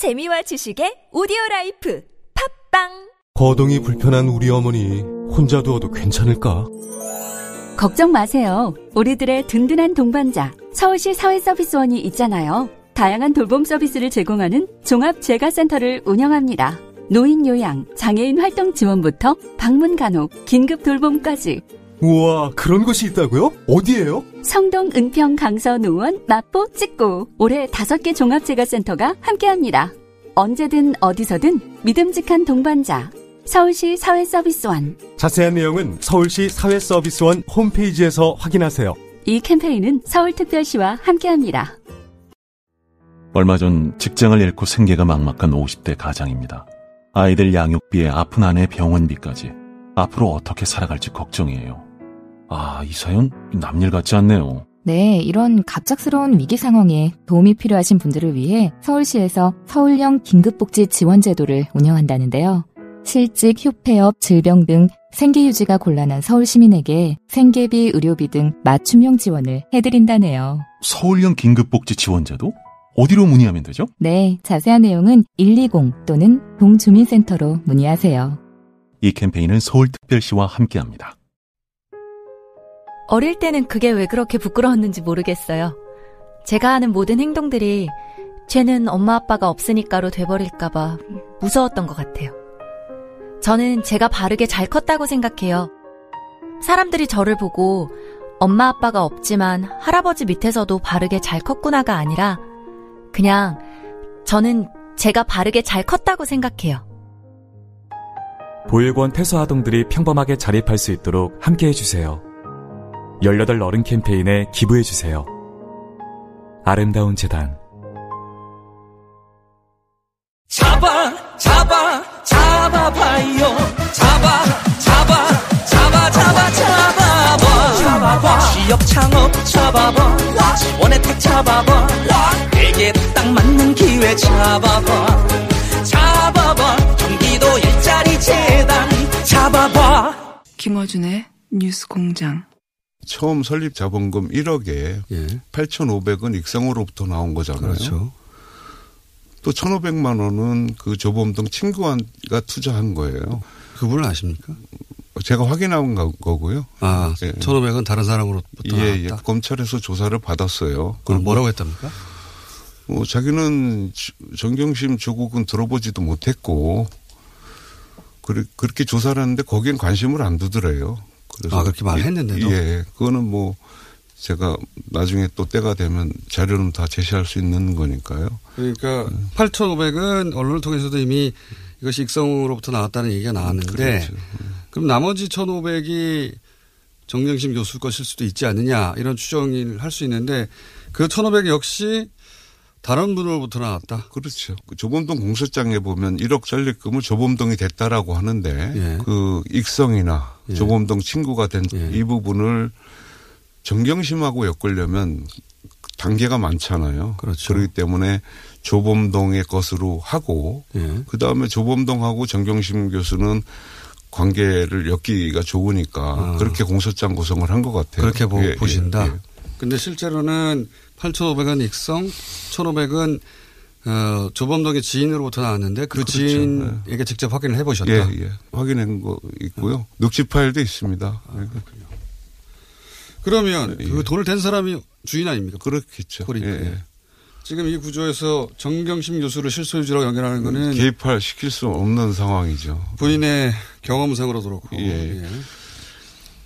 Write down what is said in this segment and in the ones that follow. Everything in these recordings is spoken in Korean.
재미와 지식의 오디오 라이프 팟빵 거동이 불편한 우리 어머니 혼자 두어도 괜찮을까? 걱정 마세요. 우리들의 든든한 동반자 서울시 사회서비스원이 있잖아요. 다양한 돌봄 서비스를 제공하는 종합재가센터를 운영합니다. 노인 요양, 장애인 활동 지원부터 방문 간호, 긴급 돌봄까지 우와 그런 곳이 있다고요? 어디예요? 성동, 은평, 강서, 노원, 마포, 찍고 올해 다섯 개 종합재가센터가 함께합니다. 언제든 어디서든 믿음직한 동반자 서울시 사회서비스원 자세한 내용은 서울시 사회서비스원 홈페이지에서 확인하세요. 이 캠페인은 서울특별시와 함께합니다. 얼마 전 직장을 잃고 생계가 막막한 50대 가장입니다. 아이들 양육비에 아픈 아내 병원비까지 앞으로 어떻게 살아갈지 걱정이에요. 아, 이 사연 남일 같지 않네요. 네, 이런 갑작스러운 위기 상황에 도움이 필요하신 분들을 위해 서울시에서 서울형 긴급복지 지원제도를 운영한다는데요. 실직, 휴폐업, 질병 등 생계 유지가 곤란한 서울 시민에게 생계비, 의료비 등 맞춤형 지원을 해드린다네요. 서울형 긴급복지 지원제도? 어디로 문의하면 되죠? 네, 자세한 내용은 120 또는 동주민센터로 문의하세요. 이 캠페인은 서울특별시와 함께합니다. 어릴 때는 그게 왜 그렇게 부끄러웠는지 모르겠어요. 제가 하는 모든 행동들이 쟤는 엄마 아빠가 없으니까로 돼버릴까봐 무서웠던 것 같아요. 저는 제가 바르게 잘 컸다고 생각해요. 사람들이 저를 보고 엄마 아빠가 없지만 할아버지 밑에서도 바르게 잘 컸구나가 아니라 그냥 저는 제가 바르게 잘 컸다고 생각해요. 보육원 퇴소 아동들이 평범하게 자립할 수 있도록 함께 해주세요. 18 어른 캠페인에 기부해주세요. 아름다운 재단. 잡아 잡아 잡아봐요. 잡아 잡아 잡아 잡아 잡아봐. 잡아봐. 취업 창업 잡아봐. 지원 혜택 잡아봐. 내게 딱 맞는 기회 잡아봐. 잡아봐. 경기도 일자리 재단. 잡아봐. 김어준의 뉴스 공장. 처음 설립 자본금 1억에 8,500은 익성으로부터 나온 거잖아요. 그렇죠. 또 1,500만 원은 그 조범동 친구가 투자한 거예요. 그분을 아십니까? 제가 확인한 거- 거고요. 아, 예. 1,500은 다른 사람으로부터 예, 예. 검찰에서 조사를 받았어요. 그럼 뭐라고 했답니까? 뭐 자기는 주- 정경심 조국은 들어보지도 못했고 그렇게 조사를 했는데 거기엔 관심을 안 두더래요. 아, 그렇게 말했는데도? 예, 그거는 뭐 제가 나중에 또 때가 되면 자료는 다 제시할 수 있는 거니까요. 그러니까 8,500은 언론을 통해서도 이미 이것이 익성으로부터 나왔다는 얘기가 나왔는데 그렇죠. 그럼 나머지 1,500이 정경심 교수 것일 수도 있지 않느냐 이런 추정을 할 수 있는데 그 1,500 역시 다른 분으로부터 나왔다. 그렇죠. 그 조범동 공소장에 보면 1억 전립금을 조범동이 됐다라고 하는데 그 익성이나 예. 조범동 친구가 된이 부분을 정경심하고 엮으려면 단계가 많잖아요. 그렇죠. 그렇기 때문에 조범동의 것으로 하고 예. 그 다음에 조범동하고 정경심 교수는 관계를 엮기가 좋으니까 그렇게 공소장 구성을 한 것 같아요. 그렇게 보, 예, 예, 보신다. 예. 근데 실제로는 8,500은 익성, 1,500은 어, 조범동의 지인으로부터 나왔는데 그 그렇죠. 지인에게 직접 확인을 해보셨다. 예, 예. 확인한 거 있고요. 녹취 파일도 있습니다. 예. 그러면 그 돈을 댄 사람이 주인 아닙니까? 그렇겠죠. 그러니까. 예, 예. 지금 이 구조에서 정경심 교수를 실소유주라고 연결하는 거는 개입할 시킬 수 없는 상황이죠. 본인의 경험상으로도 그렇고. 예. 예.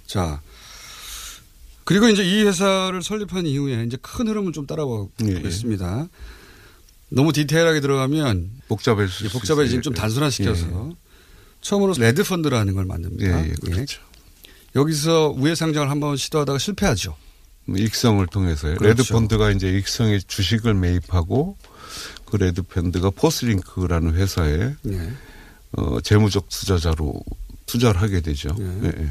자. 그리고 이제 이 회사를 설립한 이후에 이제 큰 흐름을 좀 예, 따라보겠습니다. 너무 디테일하게 들어가면 복잡해질 수 복잡해지면. 좀 단순화시켜서 예. 처음으로 레드 펀드라는 걸 만듭니다. 예, 예, 그렇죠. 여기서 우회 상장을 한번 시도하다가 실패하죠. 익성을 통해서요. 그렇죠. 레드 펀드가 이제 익성의 주식을 매입하고 그 레드 펀드가 포스링크라는 회사에 예. 어, 재무적 투자자로 투자를 하게 되죠. 예.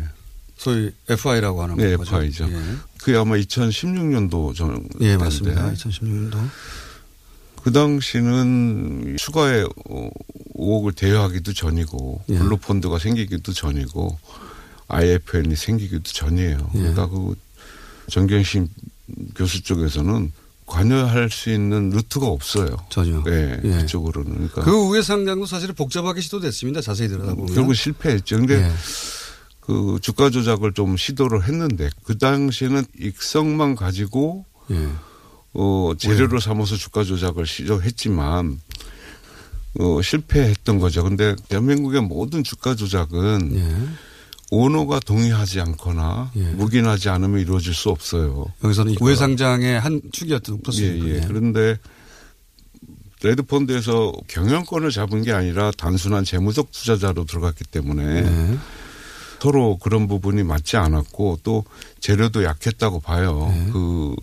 예. 소위 FI라고 하는 네, 거죠. FI죠. 예. 그게 아마 2016년도 전. 예, 맞습니다. 2016년도. 그 당시는 추가의 어, 5억을 대여하기도 전이고 예. 블루펀드가 생기기도 전이고 IFN이 생기기도 전이에요. 예. 그러니까 그 정경심 교수 쪽에서는 관여할 수 있는 루트가 없어요. 전혀. 네, 예. 그쪽으로는. 그러니까 그 우회 상장도 사실은 복잡하게 시도됐습니다. 자세히 들여다보면. 결국 실패했죠. 근데 예. 그 주가 조작을 좀 시도를 했는데 그 당시에는 익성만 가지고 예. 어 재료로 삼아서 주가 조작을 시도했지만 어 실패했던 거죠. 근데 대한민국의 모든 주가 조작은 예. 오너가 동의하지 않거나 예. 묵인하지 않으면 이루어질 수 없어요. 여기서는 이 우회 상장의 한 축이었던 예, 프로세스. 예. 그런데 레드펀드에서 경영권을 잡은 게 아니라 단순한 재무적 투자자로 들어갔기 때문에 네. 서로 그런 부분이 맞지 않았고 또 재료도 약했다고 봐요. 네. 그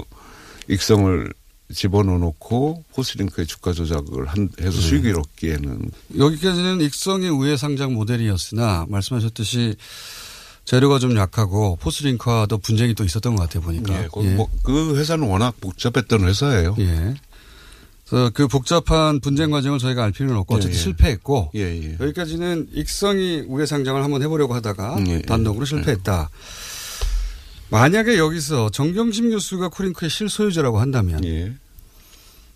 익성을 집어넣어 놓고 포스링크의 주가 조작을 한, 해서 네. 수익을 얻기에는 여기까지는 익성의 우회 상장 모델이었으나 말씀하셨듯이 재료가 좀 약하고 포스링크와도 분쟁이 또 있었던 것 같아요 보니까. 예, 거기 뭐, 그 회사는 워낙 복잡했던 회사예요. 예. 그래서 그 복잡한 분쟁 과정을 저희가 알 필요는 없고 예, 어쨌든 예. 실패했고 예, 예. 여기까지는 익성이 우회 상장을 한번 해보려고 하다가 예, 예. 단독으로 실패했다. 만약에 여기서 정경심 교수가 코링크의 실소유자라고 한다면 예.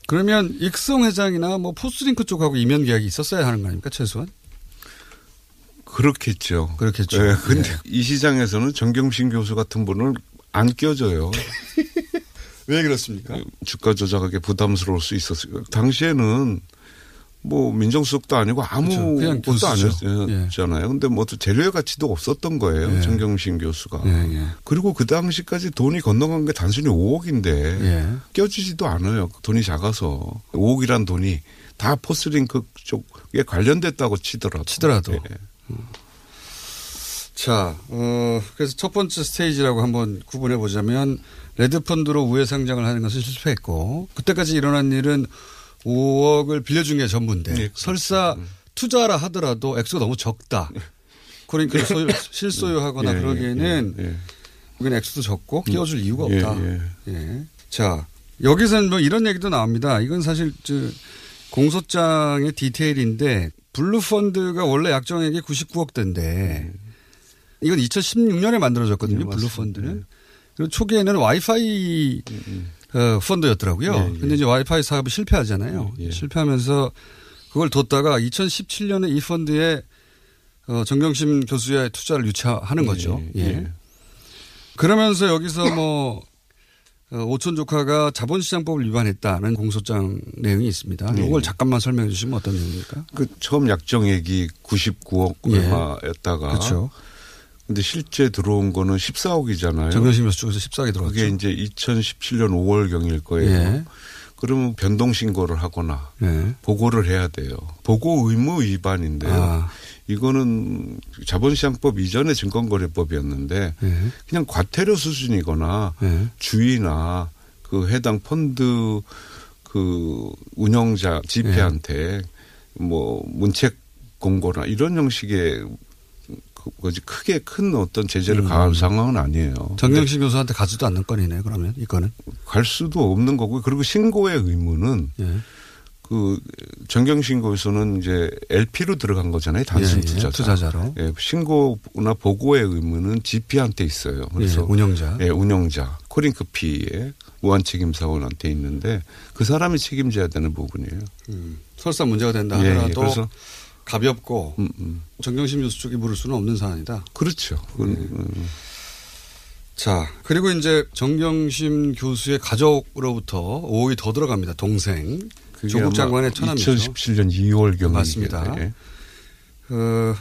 그러면 익성 회장이나 뭐 포스링크 쪽하고 이면 계약이 있었어야 하는 거 아닙니까 최소한? 그렇겠죠. 그렇겠죠. 예, 근데 이 시장에서는 정경심 교수 같은 분을 안 껴줘요. 왜 그렇습니까? 주가 조작하기 부담스러울 수 있었어요. 당시에는 뭐 민정수석도 아니고 그렇죠. 그냥 아무 것도 교수죠. 아니었잖아요. 근데 뭐또 재료의 가치도 없었던 거예요. 예. 정경심 교수가. 예, 예. 그리고 그 당시까지 돈이 건너간 게 단순히 5억인데 예. 껴주지도 않아요. 돈이 작아서 5억이란 돈이 다 포스링크 쪽에 관련됐다고 치더라도. 치더라도. 예. 자, 어, 그래서 첫 번째 스테이지라고 한번 구분해 보자면 레드펀드로 우회 상장을 하는 것은 실패했고 그때까지 일어난 일은 5억을 빌려준 게 전부인데 네, 설사 투자라 하더라도 액수가 너무 적다. 그러니까 소유, 실소유하거나 예, 예, 그러기에는 예, 예. 여기는 액수도 적고 끼워줄 이유가 예, 없다. 예. 예. 자, 여기서는 뭐 이런 얘기도 나옵니다. 이건 사실 저 공소장의 디테일인데 블루펀드가 원래 약정액이 99억 대인데 이건 2016년에 만들어졌거든요. 네. 블루펀드는. 그리고 초기에는 와이파이 어, 펀드였더라고요. 예, 예. 근데 이제 와이파이 사업이 실패하잖아요. 예, 예. 실패하면서 그걸 뒀다가 2017년에 이 펀드에 어, 정경심 교수의 투자를 유치하는 거죠. 예, 예. 예. 그러면서 여기서 뭐 어, 오촌 조카가 자본시장법을 위반했다는 공소장 내용이 있습니다. 예. 이걸 잠깐만 설명해 주시면 어떤 내용입니까? 그 처음 약정액이 99억 예. 얼마였다가 그렇죠. 근데 실제 들어온 거는 14억이잖아요. 정경심 교수 쪽에서 14개 들어왔죠. 그게 이제 2017년 5월 경일 거예요. 예. 그러면 변동 신고를 하거나 예. 보고를 해야 돼요. 보고 의무 위반인데요. 아. 이거는 자본시장법 이전의 증권거래법이었는데 예. 그냥 과태료 수준이거나 예. 주의나 그 해당 펀드 그 운영자 지폐한테 뭐 문책 공고나 이런 형식의 그 뭐지 크게 큰 어떤 제재를 음. 가할 상황은 아니에요. 정경심 교수한테 가지도 않는 건이네. 그러면 이거는. 갈 수도 없는 거고 그리고 신고의 의무는 예. 그 정경신고에서는 이제 LP로 들어간 거잖아요. 단순 예, 예. 투자자. 투자자로. 예, 신고나 보고의 의무는 GP한테 있어요. 그래서 예, 운영자. 예, 운영자 코링크 피의 무한 책임 사원한테 있는데 그 사람이 책임져야 되는 부분이에요. 음. 설사 문제가 된다 예, 예. 하더라도 그래서 가볍고 음, 음. 정경심 교수 쪽이 물을 수는 없는 사안이다. 그렇죠. 예. 음. 자, 그리고 이제 정경심 교수의 가족으로부터 5억이 더 들어갑니다. 동생. 조국 장관의 처남이죠. 2017년 2월경 맞습니다. 어,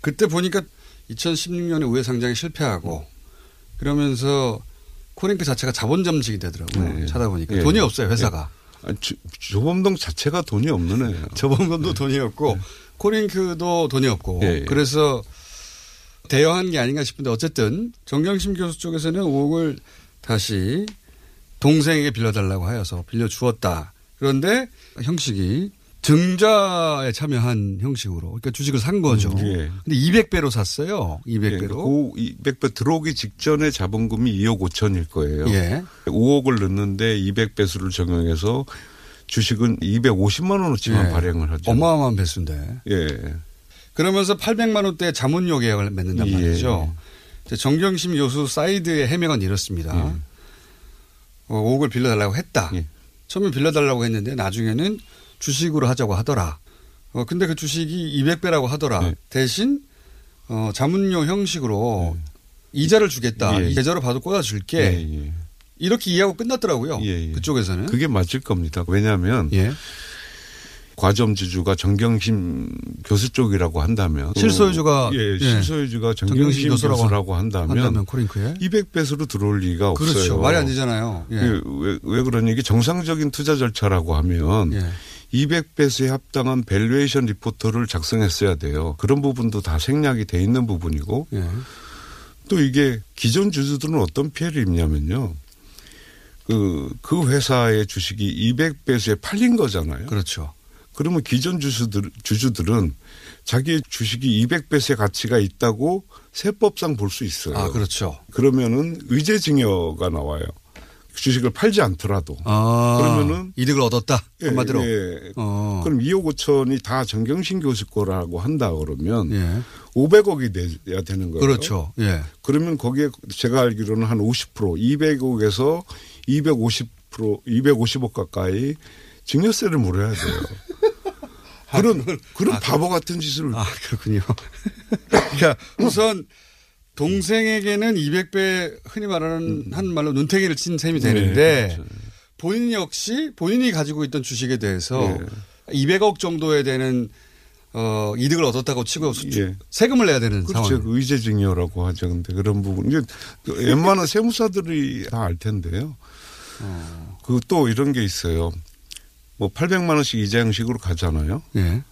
그때 보니까 2016년에 우회 상장에 실패하고 그러면서 코링크 자체가 자본 잠식이 되더라고요. 네. 찾아보니까 예. 돈이 없어요 회사가. 아, 조- 조범동 자체가 돈이 없는 애예요. 저번건도 돈이 없고 코링크도 돈이 없고 예, 예. 그래서 대여한 게 아닌가 싶은데 어쨌든 정경심 교수 쪽에서는 5억을 다시 동생에게 빌려달라고 하여서 빌려 주었다. 그런데 형식이 증자에 참여한 형식으로 그러니까 주식을 산 거죠. 음, 예. 근데 200배로 샀어요. 200배로. 그 200배 들어오기 직전에 자본금이 2억 5천일 거예요. 예. 5억을 넣는데 200배수를 적용해서 주식은 250만 원어치만 예. 발행을 하죠. 어마어마한 배수인데. 예. 그러면서 800만 원대 자문료 계약을 맺는단 예. 말이죠. 이제 정경심 교수 사이드의 해명은 이렇습니다. 예. 어, 5억을 빌려달라고 했다. 예. 처음에 빌려달라고 했는데 나중에는 주식으로 하자고 하더라. 어, 근데 그 주식이 200배라고 하더라. 네. 대신, 어, 자문료 형식으로 이자를 주겠다. 예, 예. 이 계좌로 봐도 꽂아줄게. 예, 예. 이렇게 이해하고 끝났더라고요. 예, 예. 그쪽에서는. 그게 맞을 겁니다. 왜냐하면 예. 과점주주가 정경심 교수 쪽이라고 한다면 실소유주가 예, 예. 실소유주가 정경심 교수라고 교수라고 한다면, 한다면 코링크에 200배수로 들어올 리가 없어요. 그렇죠. 말이 안 되잖아요. 예. 예, 왜, 왜 그러니 이게 정상적인 투자 절차라고 하면 예. 200배수에 합당한 valuation 리포트를 작성했어야 돼요. 그런 부분도 다 생략이 돼 있는 부분이고 예. 또 이게 기존 주주들은 어떤 피해를 입냐면요. 그, 그 회사의 주식이 200배수에 팔린 거잖아요. 그렇죠. 그러면 기존 주주들, 주주들은 자기의 주식이 200배수의 가치가 있다고 세법상 볼 수 있어요. 아, 그렇죠. 그러면은 의제증여가 나와요. 주식을 팔지 않더라도. 아. 그러면은 이득을 얻었다. 예, 한마디로. 예. 어. 그럼 2억 5천이 다 정경심 교수 거라고 한다 그러면 예. 500억이 돼야 되는 거예요. 그렇죠. 예. 그러면 거기에 제가 알기로는 한 50% 200억에서 250% 250억 가까이 증여세를 물어야 돼요. 그런 그런 아, 바보 같은 짓을 아, 그렇군요. 그러니까 우선 동생에게는 200배 흔히 말하는 한 말로 눈탱이를 친 셈이 되는데 네, 그렇죠. 본인 역시 본인이 가지고 있던 주식에 대해서 네. 200억 정도에 되는 어, 이득을 얻었다고 치고 수- 예. 세금을 내야 되는 그렇죠. 상황. 그 의제증여라고 하죠. 근데 그런 부분. 이제 그 웬만한 세무사들이 다 알 텐데요. 어. 그또 이런 게 있어요. 뭐 800만 원씩 이자 형식으로 가잖아요. 예.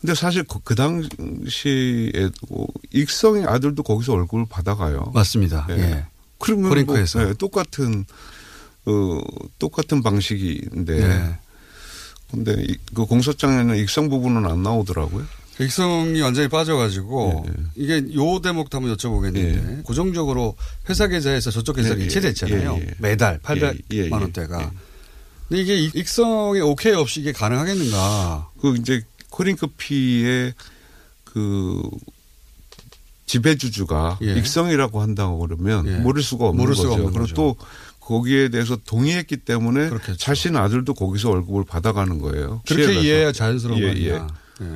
근데 사실 그, 그 당시에 뭐 익성의 아들도 거기서 얼굴을 받아가요. 맞습니다. 예. 예. 그러면 코링크에서. 뭐, 예, 똑같은 어 똑같은 방식인데. 예. 근데 이- 그 공소장에는 익성 부분은 안 나오더라고요. 익성이 완전히 빠져가지고 예, 이게 요 대목도 한번 여쭤보겠는데 고정적으로 회사 계좌에서 저쪽 예. 이체됐잖아요. 예, 예. 매달 800만 예, 예, 예. 원대가. 근데 이게 익- 익성의 오케이 없이 이게 가능하겠는가? 그 이제 코링크피의 그 지배주주가 예. 익성이라고 한다고 그러면 예. 모를 수가 없는 모를 수가 거죠. 없는 그리고 거죠. 또 거기에 대해서 동의했기 때문에 그렇겠죠. 자신 아들도 거기서 월급을 받아가는 거예요. 그렇게. 이해해야 자연스러운 예, 거 아니냐. 예.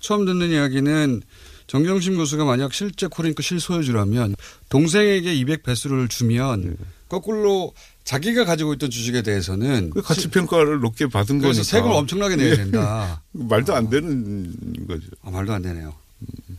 처음 듣는 이야기는 정경심 교수가 만약 실제 코링크 실소유주라면 동생에게 200배수를 주면 거꾸로 자기가 가지고 있던 주식에 대해서는 그 가치 평가를 높게 받은 거니까 세금을 엄청나게 내야 예. 된다. 말도 안 되는 거죠. 아, 말도 안 되네요.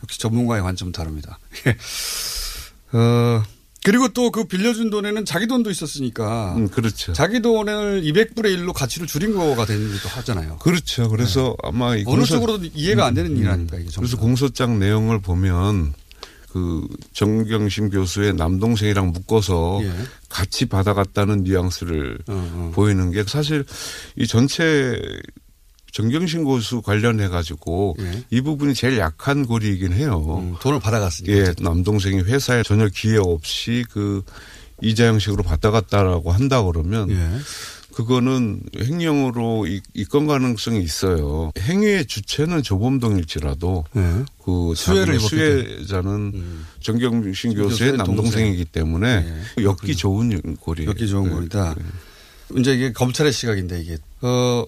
역시 전문가의 관점 다릅니다. 어, 그리고 또 그 빌려준 돈에는 자기 돈도 있었으니까 음, 그렇죠. 자기 돈을 200분의 1로 가치를 줄인 거가 되기도 하잖아요. 그렇죠. 그래서 아마 이 네. 어느 공소- 쪽으로도 이해가 안 되는 음, 일 아닙니까 이게 전부 그래서 다. 공소장 내용을 보면 그 정경심 교수의 남동생이랑 묶어서 예. 같이 받아갔다는 뉘앙스를 어, 어. 보이는 게 사실 이 전체 정경심 교수 관련해 가지고 예. 이 부분이 제일 약한 고리이긴 해요. 음, 돈을 받아갔으니까. 예, 남동생이 회사에 전혀 기회 없이 그 이자 형식으로 받아갔다라고 한다 그러면 예. 그거는 횡령으로 이- 입건 가능성이 있어요. 행위의 주체는 조범동일지라도 예. 그 수혜를 수혜자는 음. 정경심 교수의 남동생이기 때문에 예. 엮기 좋은 고리. 엮기 좋은 네. 거이다. 이제 이게 검찰의 시각인데 이게 어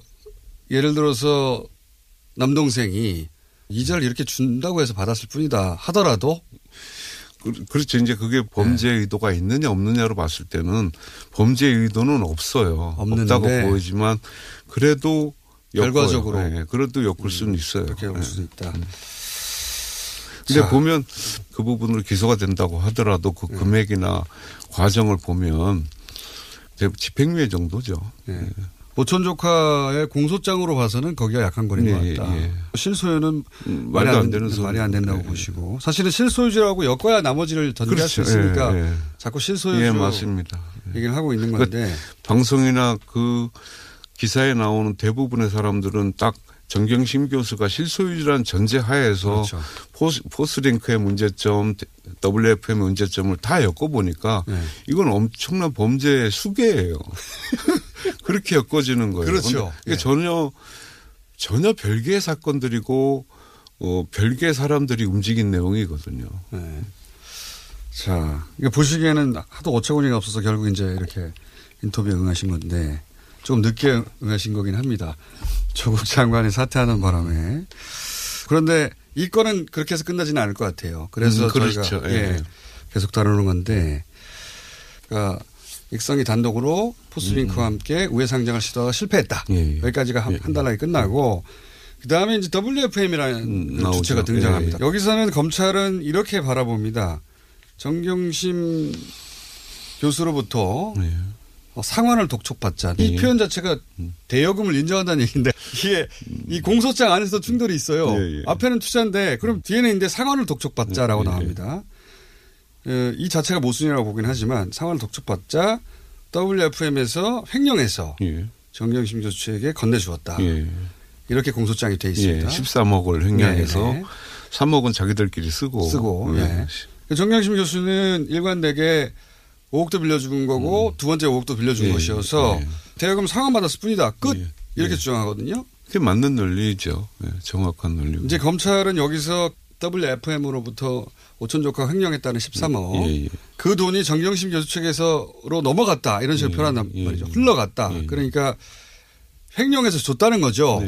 예를 들어서 남동생이 이자를 이렇게 준다고 해서 받았을 뿐이다 하더라도 그- 그렇죠. 이제 그게 범죄 네. 의도가 있느냐 없느냐로 봤을 때는 범죄 의도는 없어요. 없는데 없다고 보이지만 그래도 엮어요. 결과적으로. 네, 그래도 엮을 수는 있어요. 그렇게 올 네. 수도 있다. 근데 자. 보면 그 부분으로 기소가 된다고 하더라도 그 금액이나 과정을 보면 집행유예 정도죠. 예. 모천 조카의 공소장으로 봐서는 거기가 약한 거인 것 예, 같다. 예. 실소유는 음, 말이 안, 안 되는. 말이 안 된다고 예. 보시고 사실은 실소유주라고 엮어야 나머지를 수 그렇죠. 있으니까 예, 예. 자꾸 실소유주 예, 맞습니다. 얘기를 하고 있는 그러니까 건데 방송이나 그 기사에 나오는 대부분의 사람들은 딱 정경심 교수가 실소유주라는 전제 하에서 그렇죠. 포스, 포스링크의 문제점, WFM의 문제점을 다 엮어보니까 네. 이건 엄청난 범죄의 수계예요. 그렇게 엮어지는 거예요. 그렇죠. 이게 예. 전혀 전혀 별개의 사건들이고 어, 별개의 사람들이 움직인 내용이거든요. 네. 자, 이거 보시기에는 하도 어처구니가 없어서 결국 이제 이렇게 인터뷰에 응하신 건데 조금 늦게 응하신 거긴 합니다. 조국 장관이 사퇴하는 바람에. 그런데 이 건은 그렇게 해서 끝나지는 않을 것 같아요. 그래서 음, 저희가 그렇죠. 예, 예. 계속 다루는 건데, 그러니까 익성이 단독으로 포스링크와 함께 우회 상장을 시도하다 실패했다. 음. 예, 예. 여기까지가 한, 한 달락이 끝나고 그 다음에 이제 WFM이라는 음. 주체가 등장합니다. 예, 예. 여기서는 검찰은 이렇게 바라봅니다. 정경심 교수로부터 예. 어, 상환을 독촉받자. 이 예. 표현 자체가 대여금을 인정한다는 얘기인데 이게 이 공소장 안에서 충돌이 있어요. 예, 예. 앞에는 투자인데 그럼 뒤에는 이제 상환을 독촉받자라고 예, 예. 나옵니다. 어, 이 자체가 모순이라고 보긴 하지만 상환을 독촉받자 WFM에서 횡령해서 예. 정경심 교수에게 건네주었다. 예. 이렇게 공소장이 돼 예. 있습니다. 13억을 횡령해서 네, 네. 3억은 자기들끼리 쓰고. 쓰고. 예. 예. 정경심 교수는 일관되게 5억도 빌려준 거고 두 번째 5억도 빌려준 음. 예, 것이어서 예. 대여금 상환받았을 뿐이다. 끝. 예, 이렇게 예. 주장하거든요. 그게 맞는 논리죠. 예, 정확한 논리고. 이제 검찰은 여기서 WFM으로부터 5천 조카 횡령했다는 13억. 예, 예. 그 돈이 정경심 교수 측에서로 넘어갔다. 이런 식으로 예, 표현한단 예, 말이죠. 예. 흘러갔다. 예. 그러니까 횡령해서 줬다는 거죠.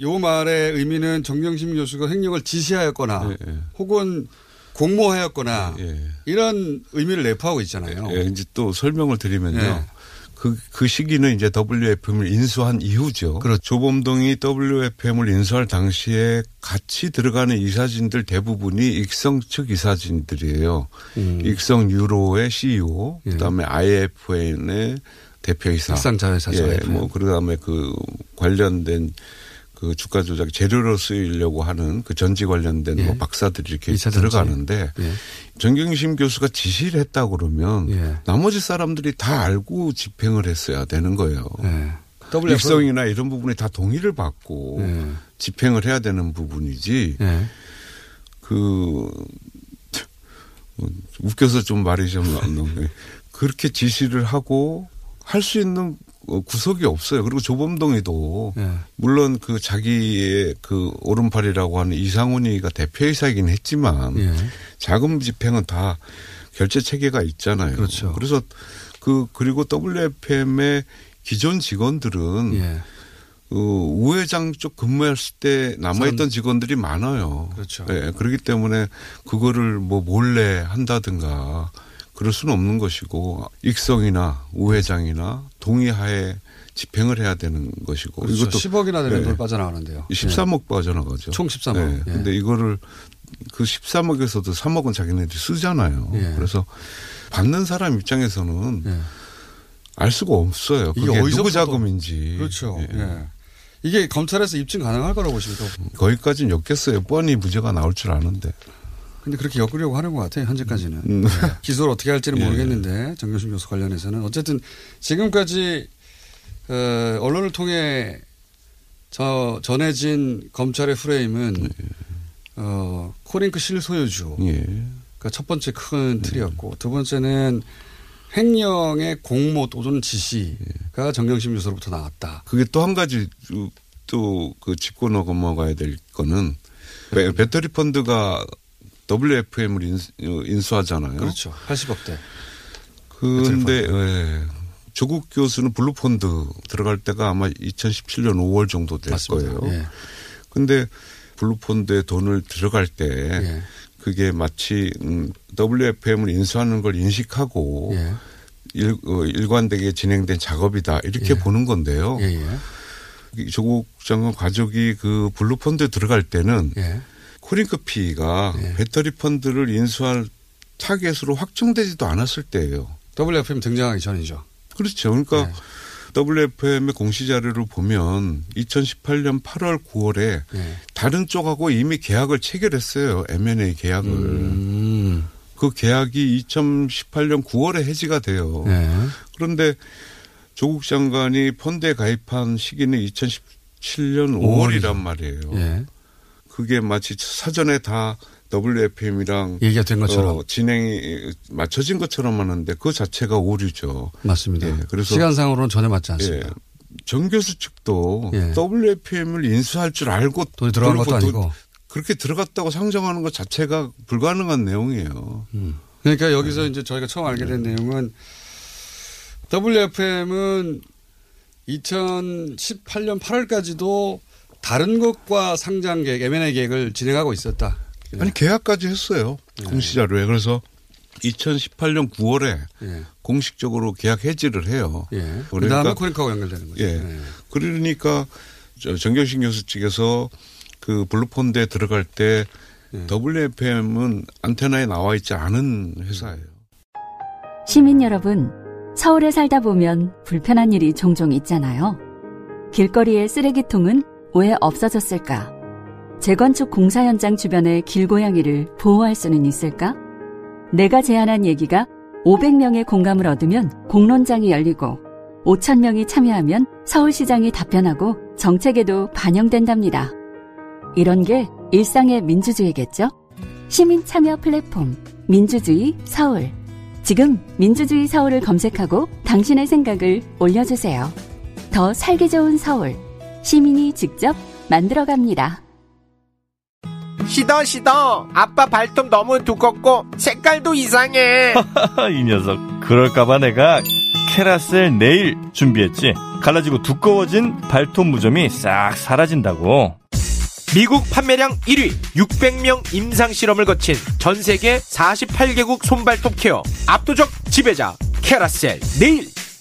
요 말의 의미는 정경심 교수가 횡령을 지시하였거나. 혹은 공모하였거나 예. 이런 의미를 내포하고 있잖아요. 예, 이제 또 설명을 드리면요. 예. 그, 그 시기는 이제 WFM을 인수한 이후죠. 그렇죠. 조범동이 WFM을 인수할 당시에 같이 들어가는 이사진들 대부분이 익성 측 이사진들이에요. 음. 익성 유로의 CEO, 예. 그다음에 IFN의 대표이사. 일상자회사죠. 예, IFN. 뭐 그다음에 그 관련된 그 주가 조작 재료로 쓰이려고 하는 그 전지 관련된 예. 뭐 박사들이 이렇게. 들어가는데 예. 정경심 교수가 지시를 했다 그러면 예. 나머지 사람들이 다 알고 집행을 했어야 되는 거예요. 예. 익성이나 이런 부분에 다 동의를 받고 예. 집행을 해야 되는 부분이지 예. 그 웃겨서 좀 말이 좀 안 나오네. 그렇게 지시를 하고 할 수 있는 어, 구석이 없어요. 그리고 조범동이도 예. 물론 그 자기의 그 오른팔이라고 하는 이상훈이가 대표이사이긴 했지만 예. 자금 집행은 다 결제 체계가 있잖아요. 그렇죠. 그래서 그 그리고 WFM의 기존 직원들은 예. 그 우회장 쪽 근무했을 때 남아있던 직원들이 많아요. 그렇죠. 예, 그렇기 때문에 그거를 뭐 몰래 한다든가 그럴 수는 없는 것이고 익성이나 우회장이나 동의하에 집행을 해야 되는 것이고 그렇죠. 10억이나 되는 예. 돈 빠져나가는데요. 13억 빠져나가죠. 총 13억. 예. 예. 근데 이거를 그 13억에서도 3억은 자기네들이 쓰잖아요. 예. 그래서 받는 사람 입장에서는 예. 알 수가 없어요. 이게 누구 자금인지. 그렇죠. 예. 예. 이게 검찰에서 입증 가능할 거라고 보십니까? 거기까지는 엮겠어요. 뻔히 무죄가 나올 줄 아는데. 근데 그렇게 엮으려고 하는 것 같아요. 현재까지는. 음. 예. 기소를 어떻게 할지는 예. 모르겠는데 정경심 교수 관련해서는 어쨌든 지금까지 어, 언론을 통해 저 전해진 검찰의 프레임은 어, 코링크 실소유주. 예. 그러니까 첫 번째 큰 틀이었고 두 번째는 횡령의 공모 또는 지시가 정경심 교수로부터 나왔다. 그게 또 한 가지 또 그 짚고 넘어가야 될 거는 배- 배터리 펀드가 WFM을 인수, 어, 인수 하잖아요. 그렇죠. 80억대. 근데 예. 조국 교수는 블루펀드 들어갈 때가 아마 2017년 5월 정도 될 맞습니다. 거예요. 예. 근데 블루펀드에 돈을 들어갈 때 예. 그게 마치 음, WFM을 인수하는 걸 인식하고 예. 일, 어, 일관되게 진행된 작업이다 이렇게 예. 보는 건데요. 예, 예. 이 조국 장관 가족이 그 블루펀드에 들어갈 때는 예. 코링크피가 예. 배터리 펀드를 인수할 타겟으로 확정되지도 않았을 때예요. WFM 등장하기 전이죠. 그렇죠. 그러니까 네. WFM의 공시 자료를 보면 2018년 8월 9월에 예. 다른 쪽하고 이미 계약을 체결했어요. M&A 계약을. 음. 그 계약이 2018년 9월에 해지가 돼요. 예. 그런데 조국 장관이 펀드에 가입한 시기는 2017년 5월이란 말이에요. 예. 그게 마치 사전에 다 WFM이랑 얘기가 된 것처럼. 어, 진행이 맞춰진 것처럼 하는데 그 자체가 오류죠. 맞습니다. 예, 그래서 시간상으로는 전혀 맞지 예, 않습니다. 정 교수 측도 예. WFM을 인수할 줄 알고 돈이 들어간 것도 돈- 아니고. 그렇게 들어갔다고 상정하는 것 자체가 불가능한 내용이에요. 그러니까 여기서 네. 이제 저희가 처음 알게 된 내용은 WFM은 2018년 8월까지도 다른 것과 상장 계획, M&A 계획을 진행하고 있었다. 아니 계약까지 했어요 공시자료에 그래서 2018년 9월에 공식적으로 계약 해지를 해요. 예. 그 다음에 코링크하고 연결되는 거죠. 예. 네. 그러니까 저 정경심 교수 측에서 그 블루펀드에 들어갈 때 예. WFM은 안테나에 나와 있지 않은 회사예요. 시민 여러분, 서울에 살다 보면 불편한 일이 종종 있잖아요. 길거리의 쓰레기통은 왜 없어졌을까? 재건축 공사 현장 주변의 길고양이를 보호할 수는 있을까? 내가 제안한 얘기가 500명의 공감을 얻으면 공론장이 열리고 5,000명이 참여하면 서울시장이 답변하고 정책에도 반영된답니다. 이런 게 일상의 민주주의겠죠? 시민 참여 플랫폼 민주주의 서울. 지금 민주주의 서울을 검색하고 당신의 생각을 올려주세요. 더 살기 좋은 서울. 시민이 직접 만들어갑니다. 시더 시더. 아빠 발톱 너무 두껍고 색깔도 이상해. 이 녀석 그럴까봐 내가 캐라셀 네일 준비했지. 갈라지고 두꺼워진 발톱 무좀이 싹 사라진다고. 미국 판매량 1위 600명 임상 실험을 거친 전 세계 48개국 손발톱 케어. 압도적 지배자 캐라셀 네일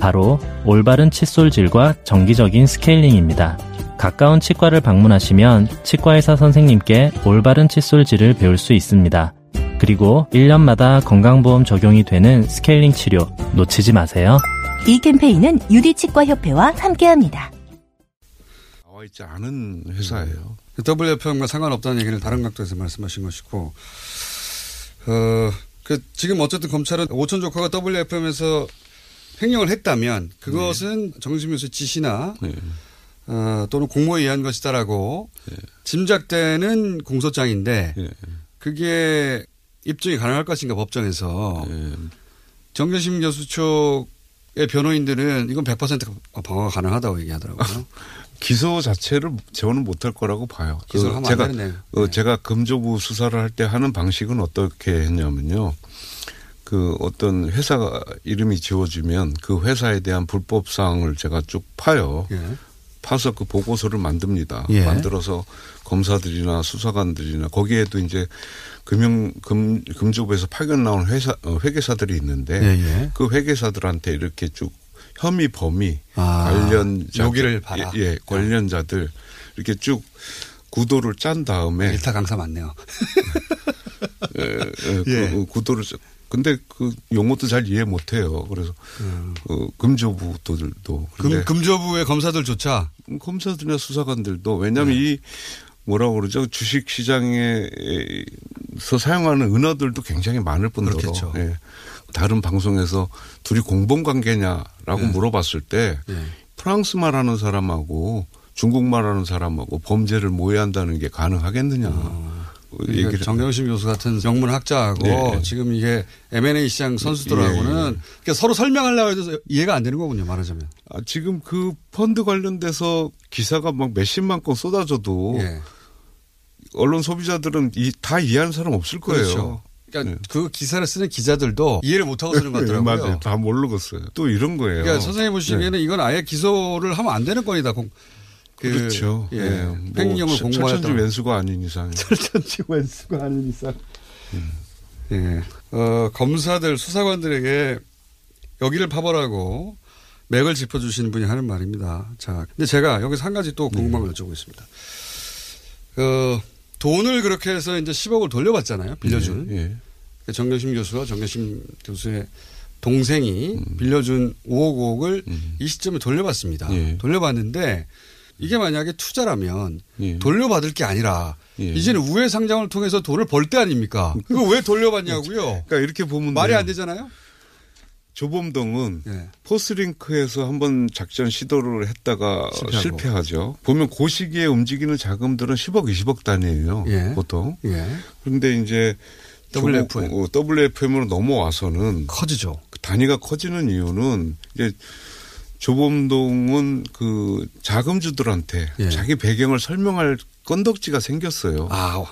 바로 올바른 칫솔질과 정기적인 스케일링입니다. 가까운 치과를 방문하시면 치과의사 선생님께 올바른 칫솔질을 배울 수 있습니다. 그리고 1년마다 건강보험 적용이 되는 스케일링 치료 놓치지 마세요. 이 캠페인은 유디치과협회와 함께합니다. 나와 있지 않은 회사예요. WFM과 상관없다는 얘기를 다른 각도에서 말씀하신 것이고, 어, 그, 지금 어쨌든 검찰은 오천 조카가 WFM에서 횡령을 했다면 그것은 정신묘수 지시나 어, 또는 공모에 의한 것이다라고 짐작되는 공소장인데 그게 입증이 가능할 것인가 법정에서 정경심 교수 쪽의 변호인들은 이건 100% 방어가 가능하다고 얘기하더라고요. 기소 자체를 저는 못할 거라고 봐요. 그 제가. 어, 제가 금조부 수사를 할 때 하는 방식은 어떻게 했냐면요. 그 어떤 회사 이름이 지워지면 그 회사에 대한 불법 사항을 제가 쭉 파요. 파서 그 보고서를 만듭니다. 예. 만들어서 검사들이나 수사관들이나 거기에도 이제 금융 금 금조부에서 파견 나온 회사 어, 회계사들이 있는데 예, 예. 그 회계사들한테 이렇게 쭉 혐의 범위 아, 관련자 여기를 봐라. 예, 예, 관련자들 이렇게 쭉 구도를 짠 다음에 일타 강사 맞네요. 예, 예, 예. 그 구도를 짜- 근데 그 용어도 잘 이해 못 해요. 그래서 어, 금조부들도 음. 금, 금조부의 검사들조차 음, 검사들이나 수사관들도 왜냐하면 네. 이 뭐라고 그러죠 주식 시장에서 사용하는 은어들도 굉장히 많을 뿐더러 그렇겠죠. 예. 다른 방송에서 둘이 공범 관계냐라고 네. 물어봤을 때 프랑스 말하는 사람하고 중국 말하는 사람하고 범죄를 모의한다는 게 가능하겠느냐 그러니까 얘기를 정경심 교수 같은 명문 학자하고 네. 지금 이게 M&A 시장 선수들하고는 예, 예. 그러니까 서로 설명하려고 해도 이해가 안 되는 거군요 말하자면. 아, 지금 그 펀드 관련돼서 기사가 막 몇십만 건 쏟아져도 예. 언론 소비자들은 이, 다 이해하는 사람 없을 거예요. 그렇죠. 그러니까 그 기사를 쓰는 기자들도 이해를 못하고 쓰는 것 네, 같더라고요. 맞아요. 다 모르겠어요. 또 이런 거예요. 그러니까 선생님 보시기에는 네. 이건 아예 기소를 하면 안 되는 건이다. 공, 그, 그렇죠. 예. 예. 뭐 횡령을 철- 공모했다. 철천지 왼수가 아닌 이상. 철천지 왼수가 아닌 이상. 예. 어, 검사들, 수사관들에게 여기를 파벌하고 맥을 짚어주시는 분이 하는 말입니다. 자, 근데 제가 여기서 한 가지 또 궁금한 걸 여쭤보겠습니다. 그, 돈을 그렇게 해서 이제 10억을 돌려받잖아요. 빌려준. 예, 예. 그 정경심 교수와 정경심 교수의 동생이 음. 빌려준 5억 5억을 이 시점에 돌려받습니다. 예. 돌려받는데 이게 만약에 투자라면 예. 돌려받을 게 아니라 예. 이제는 우회 상장을 통해서 돈을 벌 때 아닙니까? 그거 왜 돌려받냐고요? 그러니까 이렇게 보면 말이. 안 되잖아요. 조범동은 예. 포스링크에서 한번 작전 시도를 했다가 실패하고. 실패하죠. 보면 그 시기에 움직이는 자금들은 10억, 20억 단위예요. 예. 보통. 예. 그런데 이제 WFM. 어, WFM으로 넘어와서는 커지죠. 그 단위가 커지는 이유는 이제 조범동은 그 자금주들한테 예. 자기 배경을 설명할 건덕지가 생겼어요. 아,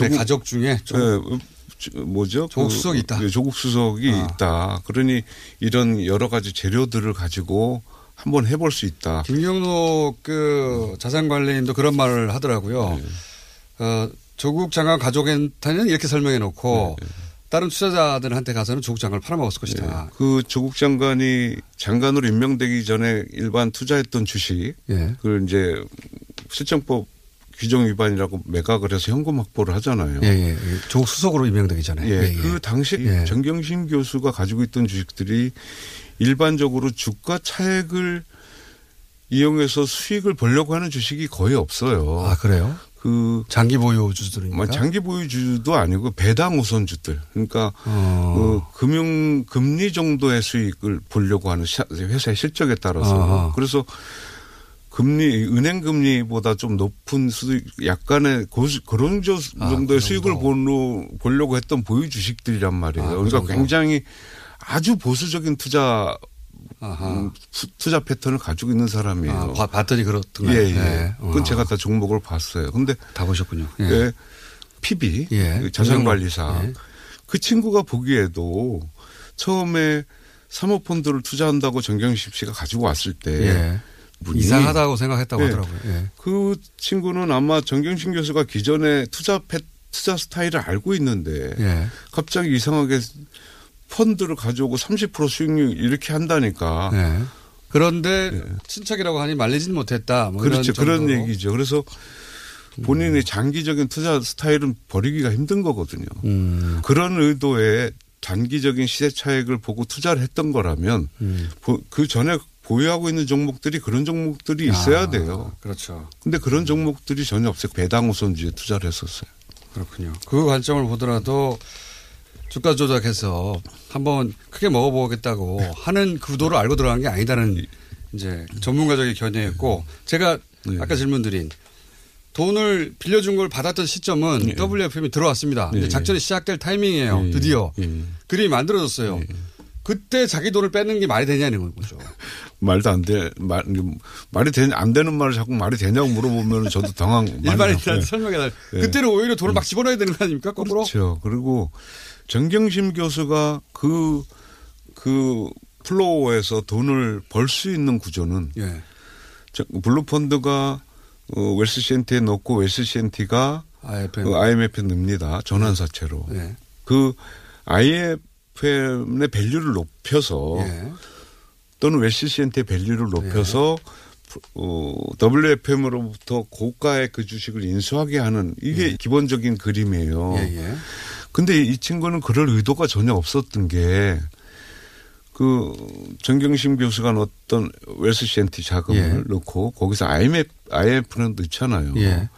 내 가족 중에 좀 예, 저- 뭐죠? 조국 그- 수석이 있다. 예, 조국 수석이 아. 있다. 그러니 이런 여러 가지 재료들을 가지고 한번 해볼 수 있다. 김경록 그 자산 관리인도 그런 말을 하더라고요. 네. 어, 조국 장관 가족한테는 이렇게 설명해 놓고 네, 다른 투자자들한테 가서는 조국 장관을 팔아먹었을 것이다. 그 조국 장관이 장관으로 임명되기 전에 일반 투자했던 주식, 예. 그걸 이제 실정법 규정 위반이라고 매각을 해서 현금 확보를 하잖아요. 예, 예. 예. 조국 수석으로 임명되기 전에. 예, 예, 예. 그 당시 예. 정경심 교수가 가지고 있던 주식들이 일반적으로 주가 차액을 이용해서 수익을 보려고 하는 주식이 거의 없어요. 아, 그래요? 그 장기 보유주들입니까? 뭐 장기 보유주도 아니고 배당 우선주들. 그러니까 어. 그 금융 금리 정도의 수익을 보려고 하는 시- 회사의 실적에 따라서 아하. 그래서 금리 은행 금리보다 좀 높은 수익 약간의 고수, 그런 저- 아, 정도의 그 수익을. 보려, 보려고 했던 보유 주식들이란 말이에요. 아, 그 그러니까 정도. 굉장히 아주 보수적인 투자 아하. 음, 수- 투자 패턴을 가지고 있는 사람이에요. 아, 봐- 봤더니 그렇던가요? 예, 예. 예. 그건 어. 제가 다 종목을 봤어요. 근데 다 보셨군요. 예. 예. PB 예. 그 자산관리사 예. 그 친구가 보기에도 처음에 사모펀드를 투자한다고 정경심 씨가 가지고 왔을 때 예. 이상하다고 생각했다고 예. 하더라고요. 예. 그 친구는 아마 정경심 교수가 기존에 투자 패, 투자 스타일을 알고 있는데 예. 갑자기 이상하게 펀드를 가져오고 30% 수익률 이렇게 한다니까 예. 그런데 친척이라고 하니 말리진 못했다. 뭐 그렇죠. 그런. 얘기죠. 그래서 본인의 장기적인 투자 스타일은 버리기가 힘든 거거든요. 음. 그런 의도의 단기적인 시세 차익을 보고 투자를 했던 거라면 음. 보- 그 전에 보유하고 있는 종목들이 그런 종목들이 있어야 아, 돼요. 그렇죠. 근데 그런 종목들이 전혀 없어요. 배당 우선주에 투자를 했었어요. 그렇군요. 그 관점을 보더라도 주가 조작해서 한번 크게 먹어보겠다고 하는 구도를 알고 들어간 게 아니다는 이제 전문가적인 견해였고 제가 네. 아까 질문드린 돈을 빌려준 걸 받았던 시점은 WFM이 들어왔습니다. 네. 작전이 시작될 타이밍이에요. 예, 드디어 예. 그림이 만들어졌어요. 그때 자기 돈을 뺏는 게 말이 되냐는 거죠. 말도 안 돼. 말, 말이 되, 안 되는 말을 자꾸 말이 되냐고 물어보면 저도 당황. 일반인들한테 하고요. 설명해 달. 네. 그때는 오히려 돈을 막 집어넣어야 되는 거 아닙니까? 거꾸로. 그렇죠. 그리고 정경심 교수가 그, 그 flow에서 돈을 벌 수 있는 구조는 예. 저- 블루펀드가 어, 웰스시엔티에 넣고 웰스시엔티가 IFM. 그 IFM에 넣습니다. 전환사채로. 예. 그 IFM의 value를 높여서 예. 또는 웰스시엔티의 value를 높여서 어, WFM으로부터 고가의 그 주식을 인수하게 하는 이게 기본적인 그림이에요. 근데 이 친구는 그럴 의도가 전혀 없었던 게, 그, 정경심 교수가 넣었던 웰스시엔티 자금을 예. 넣고, 거기서 IFM, IFM은 넣잖아요. 예.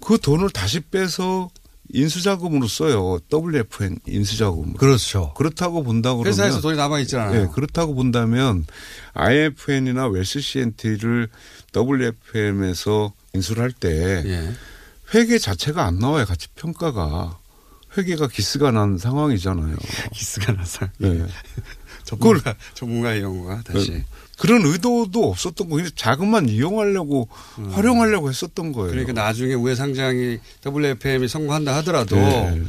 그 돈을 다시 빼서 인수자금으로 써요. WFN 인수자금으로. 그렇죠. 그렇다고 본다고 그러면. 회사에서 돈이 남아 있잖아요. 예, 그렇다고 본다면 IFN이나 웰스시엔티를 WFM에서 인수를 할때 예. 회계 자체가 안 나와요. 같이 평가가. 회계가 기스가 난 상황이잖아요. 기스가 나서. 네. 전문가, 전문가의 용어가 다시. 그런 의도도 없었던 거예요. 자금만 이용하려고 활용하려고 했었던 거예요. 음. 그러니까 나중에 우회 상장이 WFM이 성공한다 하더라도 예.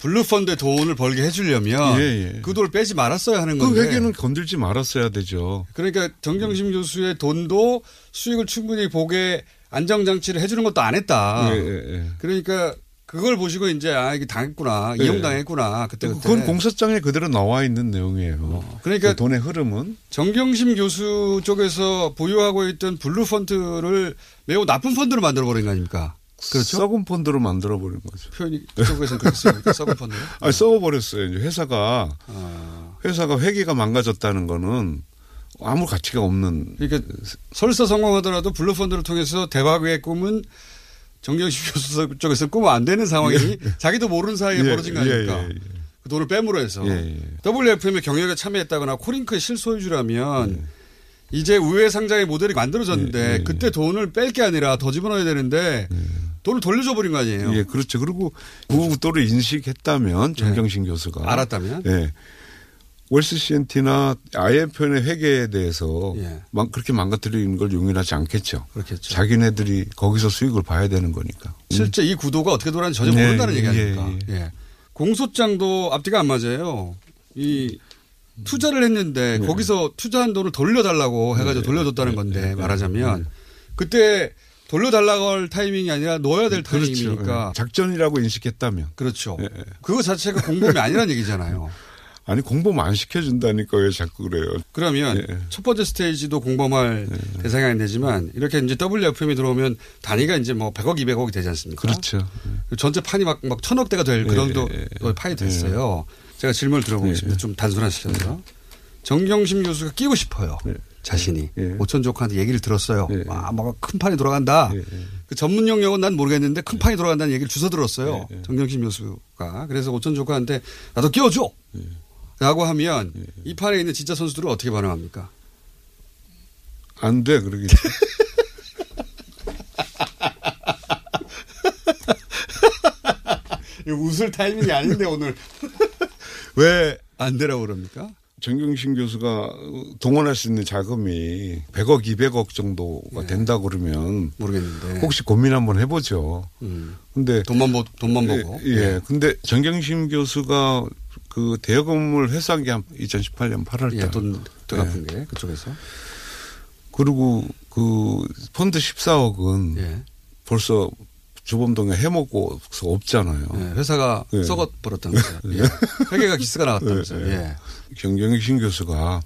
블루펀드에 돈을 벌게 해주려면 예, 예. 그 돈을 빼지 말았어야 하는 그 건데. 회계는 건들지 말았어야 되죠. 그러니까 정경심 교수의 돈도 수익을 충분히 보게 안정장치를 해주는 것도 안 했다. 예, 예, 예. 그러니까 그걸 보시고 이제 아 이게 당했구나 예. 이용당했구나 그때. 그건 공사장에 그대로 나와 있는 내용이에요. 그러니까 그 돈의 흐름은 정경심 교수 쪽에서 보유하고 있던 블루 펀드를 매우 나쁜 펀드로 만들어 버린 거 아닙니까? 그렇죠. 썩은 펀드로 만들어 버린 거죠. 표현이 그쪽에서 씁니까? 썩은 펀드. 아, 썩어 버렸어요. 이제 회사가 아. 회사가 회계가 망가졌다는 거는 아무 가치가 없는. 그러니까 설사 성공하더라도 블루 펀드를 통해서 대박의 꿈은 정경심 교수 쪽에서 꾸면 안 되는 상황이 자기도 모르는 사이에 예, 벌어진 거 예, 아닙니까? 예, 예. 그 돈을 빼므로 해서 예, 예. WFM의 경영에 참여했다거나 코링크의 실소유주라면 네. 이제 우회 상장의 모델이 만들어졌는데 예, 예. 그때 돈을 뺄 게 아니라 더 집어넣어야 되는데 돈을 돌려줘 버린 거 아니에요. 예, 그렇죠. 그리고 그 의도를 인식했다면 정경심 교수가 예. 알았다면? 예. 웰스 CNT나 IMF의 회계에 대해서 막 그렇게 망가뜨리는 걸 용인하지 않겠죠. 예. 그렇겠죠. 자기네들이 거기서 수익을 봐야 되는 거니까. 실제 이 구도가 어떻게 돌아가는지 전혀 예, 모른다는 예, 얘기 아닙니까? 예, 예. 공소장도 앞뒤가 안 맞아요. 이 투자를 했는데 예. 거기서 투자한 돈을 돌려달라고 해가지고 돌려줬다는 건데 말하자면 그때 돌려달라고 할 타이밍이 아니라 넣어야 될 그렇죠. 타이밍이니까 예. 작전이라고 인식했다면. 그렇죠. 예, 예. 그거 자체가 공범이 아니라는 얘기잖아요. 아니 공범 안 시켜준다니까 왜 자꾸 그래요. 그러면 예. 첫 번째 스테이지도 공범할 대상이 안 되지만 이렇게 이제 WFM이 들어오면 단위가 이제 뭐 100억, 200억이 되지 않습니까? 그렇죠. 전체 판이 막, 막 천억 대가 될그 예, 정도 예, 판이 됐어요. 제가 질문을 들어보겠습니다. 좀 단순하시켜서. 예. 정경심 교수가 끼고 싶어요. 자신이. 예. 오천 조카한테 얘기를 들었어요. 아, 뭐가 큰 판이 돌아간다. 예, 그 전문 영역은 난 모르겠는데 큰 판이 돌아간다는 얘기를 주워 들었어요. 정경심 교수가. 그래서 오천 조카한테 나도 끼워줘. 라고 하면 이 판에 있는 진짜 선수들은 어떻게 반응합니까? 안 돼. 이거 웃을 타이밍이 아닌데 오늘. 왜 안 되라고 그럽니까? 정경심 교수가 동원할 수 있는 자금이 100억, 200억 정도가 된다 그러면 모르겠는데 혹시 고민 한번 해보죠. 음. 근데 돈만 보 돈만 보고. 예, 예. 근데 정경심 교수가 그 대여금을 회수한 게한 2018년 8월 달. 예, 돈 들어갚은 게 그쪽에서. 그리고 그 펀드 14억은 예. 벌써 주범동에 해먹고 없잖아요. 예, 회사가 예. 썩어 버렸다면서요. 예. 회계가 기스가 나왔다면서요. 예. 경경신 교수가